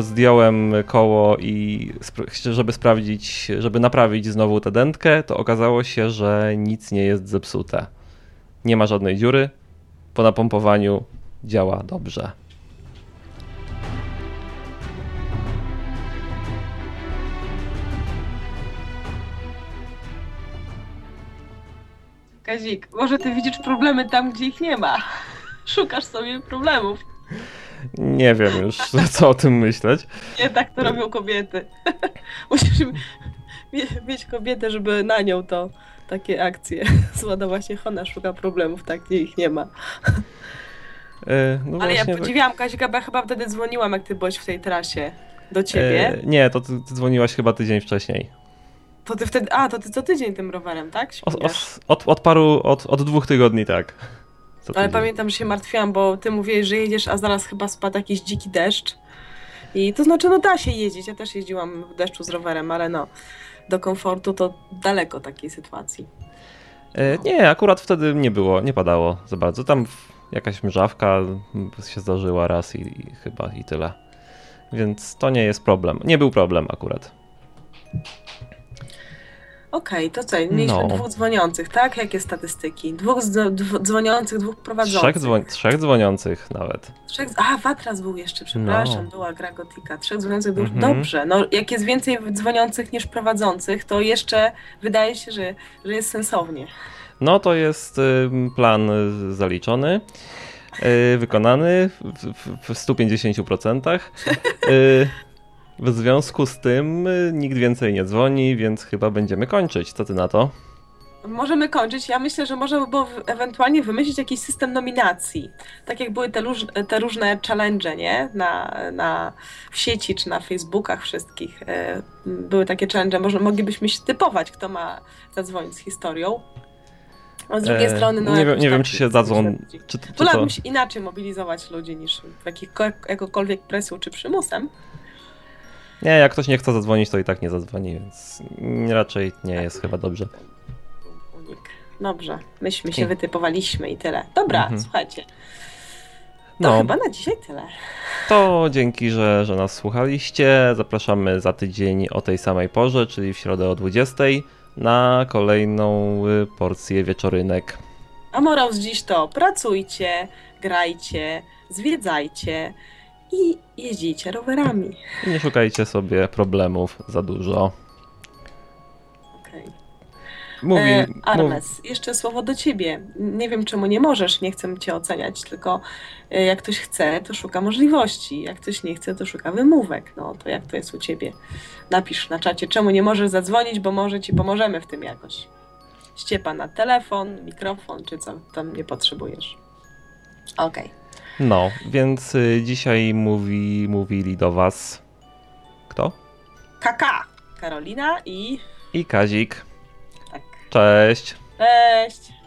Speaker 1: zdjąłem koło i żeby sprawdzić, żeby naprawić znowu tę dętkę, to okazało się, że nic nie jest zepsute. Nie ma żadnej dziury, po napompowaniu działa dobrze.
Speaker 2: Kazik, może ty widzisz problemy tam, gdzie ich nie ma. Szukasz sobie problemów.
Speaker 1: Nie wiem już, co o tym myśleć.
Speaker 2: Nie tak to robią kobiety. Musisz mie- mieć kobietę, żeby na nią to takie akcje. Złada właśnie ona szuka problemów, tak, gdzie ich nie ma.
Speaker 1: E, No
Speaker 2: Ale ja
Speaker 1: tak-
Speaker 2: podziwiałam Kazika, bo ja chyba wtedy dzwoniłam, jak ty byłeś w tej trasie do ciebie.
Speaker 1: E, nie, to ty, ty dzwoniłaś chyba tydzień wcześniej.
Speaker 2: To ty wtedy, a, to ty co tydzień tym rowerem, tak?
Speaker 1: O, o,
Speaker 2: Śmigasz.
Speaker 1: od, od paru, od, od dwóch tygodni tak. Co
Speaker 2: Ale
Speaker 1: tydzień.
Speaker 2: pamiętam, że się martwiłam, bo ty mówiłeś, że jedziesz, a zaraz chyba spadł jakiś dziki deszcz. I to znaczy, no da się jeździć. Ja też jeździłam w deszczu z rowerem, ale no, do komfortu to daleko takiej sytuacji.
Speaker 1: E, Nie, akurat wtedy nie było, nie padało za bardzo. Tam jakaś mrzawka się zdarzyła raz i, i chyba i tyle. Więc to nie jest problem. Nie był problem akurat.
Speaker 2: Okej, to co? Mieliśmy
Speaker 1: No.
Speaker 2: dwóch dzwoniących, tak? Jakie statystyki? Dwóch dw, dzwoniących, dwóch prowadzących.
Speaker 1: Trzech, trzech dzwoniących nawet.
Speaker 2: Trzech, a, Watras był jeszcze, przepraszam,
Speaker 1: No.
Speaker 2: była gra Gotika. Trzech dzwoniących był
Speaker 1: Mhm.
Speaker 2: dobrze. No, jak jest więcej dzwoniących niż prowadzących, to jeszcze wydaje się, że, że jest sensownie.
Speaker 1: No to jest y, plan y, zaliczony, y, wykonany w, w, w 150%. Y, W związku z tym y, nikt więcej nie dzwoni, więc chyba będziemy kończyć. Co ty na to?
Speaker 2: Możemy kończyć. Ja myślę, że można by było ewentualnie wymyślić jakiś system nominacji. Tak jak były te, róż, te różne challenge, nie? Na, na, w sieci czy na Facebookach wszystkich. e, Były takie challenge. Może moglibyśmy się typować, kto ma zadzwonić z historią. A z drugiej
Speaker 1: E,
Speaker 2: strony, no
Speaker 1: nie wiem- nie wiem, czy się dadzą- czy to,
Speaker 2: Wolałabym się inaczej mobilizować ludzi niż w jakich, jakąkolwiek presją czy przymusem.
Speaker 1: Nie, jak ktoś nie chce zadzwonić, to i tak nie zadzwoni, więc raczej nie jest chyba dobrze.
Speaker 2: Dobrze, myśmy się wytypowaliśmy i tyle. Dobra,
Speaker 1: Mhm.
Speaker 2: słuchajcie. To
Speaker 1: No,
Speaker 2: chyba na dzisiaj tyle.
Speaker 1: to dzięki, że, że nas słuchaliście. Zapraszamy za tydzień o tej samej porze, czyli w środę o 20 na kolejną y, porcję wieczorynek.
Speaker 2: A morał z dziś to pracujcie, grajcie, zwiedzajcie i jeździcie rowerami.
Speaker 1: Nie szukajcie sobie problemów za dużo.
Speaker 2: Okej.
Speaker 1: Mówi,
Speaker 2: E,
Speaker 1: mówi
Speaker 2: Armes, jeszcze słowo do ciebie. Nie wiem, czemu nie możesz, nie chcę cię oceniać, tylko e, jak ktoś chce, to szuka możliwości. Jak ktoś nie chce, to szuka wymówek. No to jak to jest u ciebie? Napisz na czacie, czemu nie możesz zadzwonić, bo może ci pomożemy w tym jakoś. Ściepa na telefon, mikrofon, czy co tam nie potrzebujesz. Okej.
Speaker 1: No, więc y, dzisiaj mówi, mówili do was kto?
Speaker 2: Kaka, Karolina i...
Speaker 1: I Kazik.
Speaker 2: Tak.
Speaker 1: Cześć.
Speaker 2: Cześć!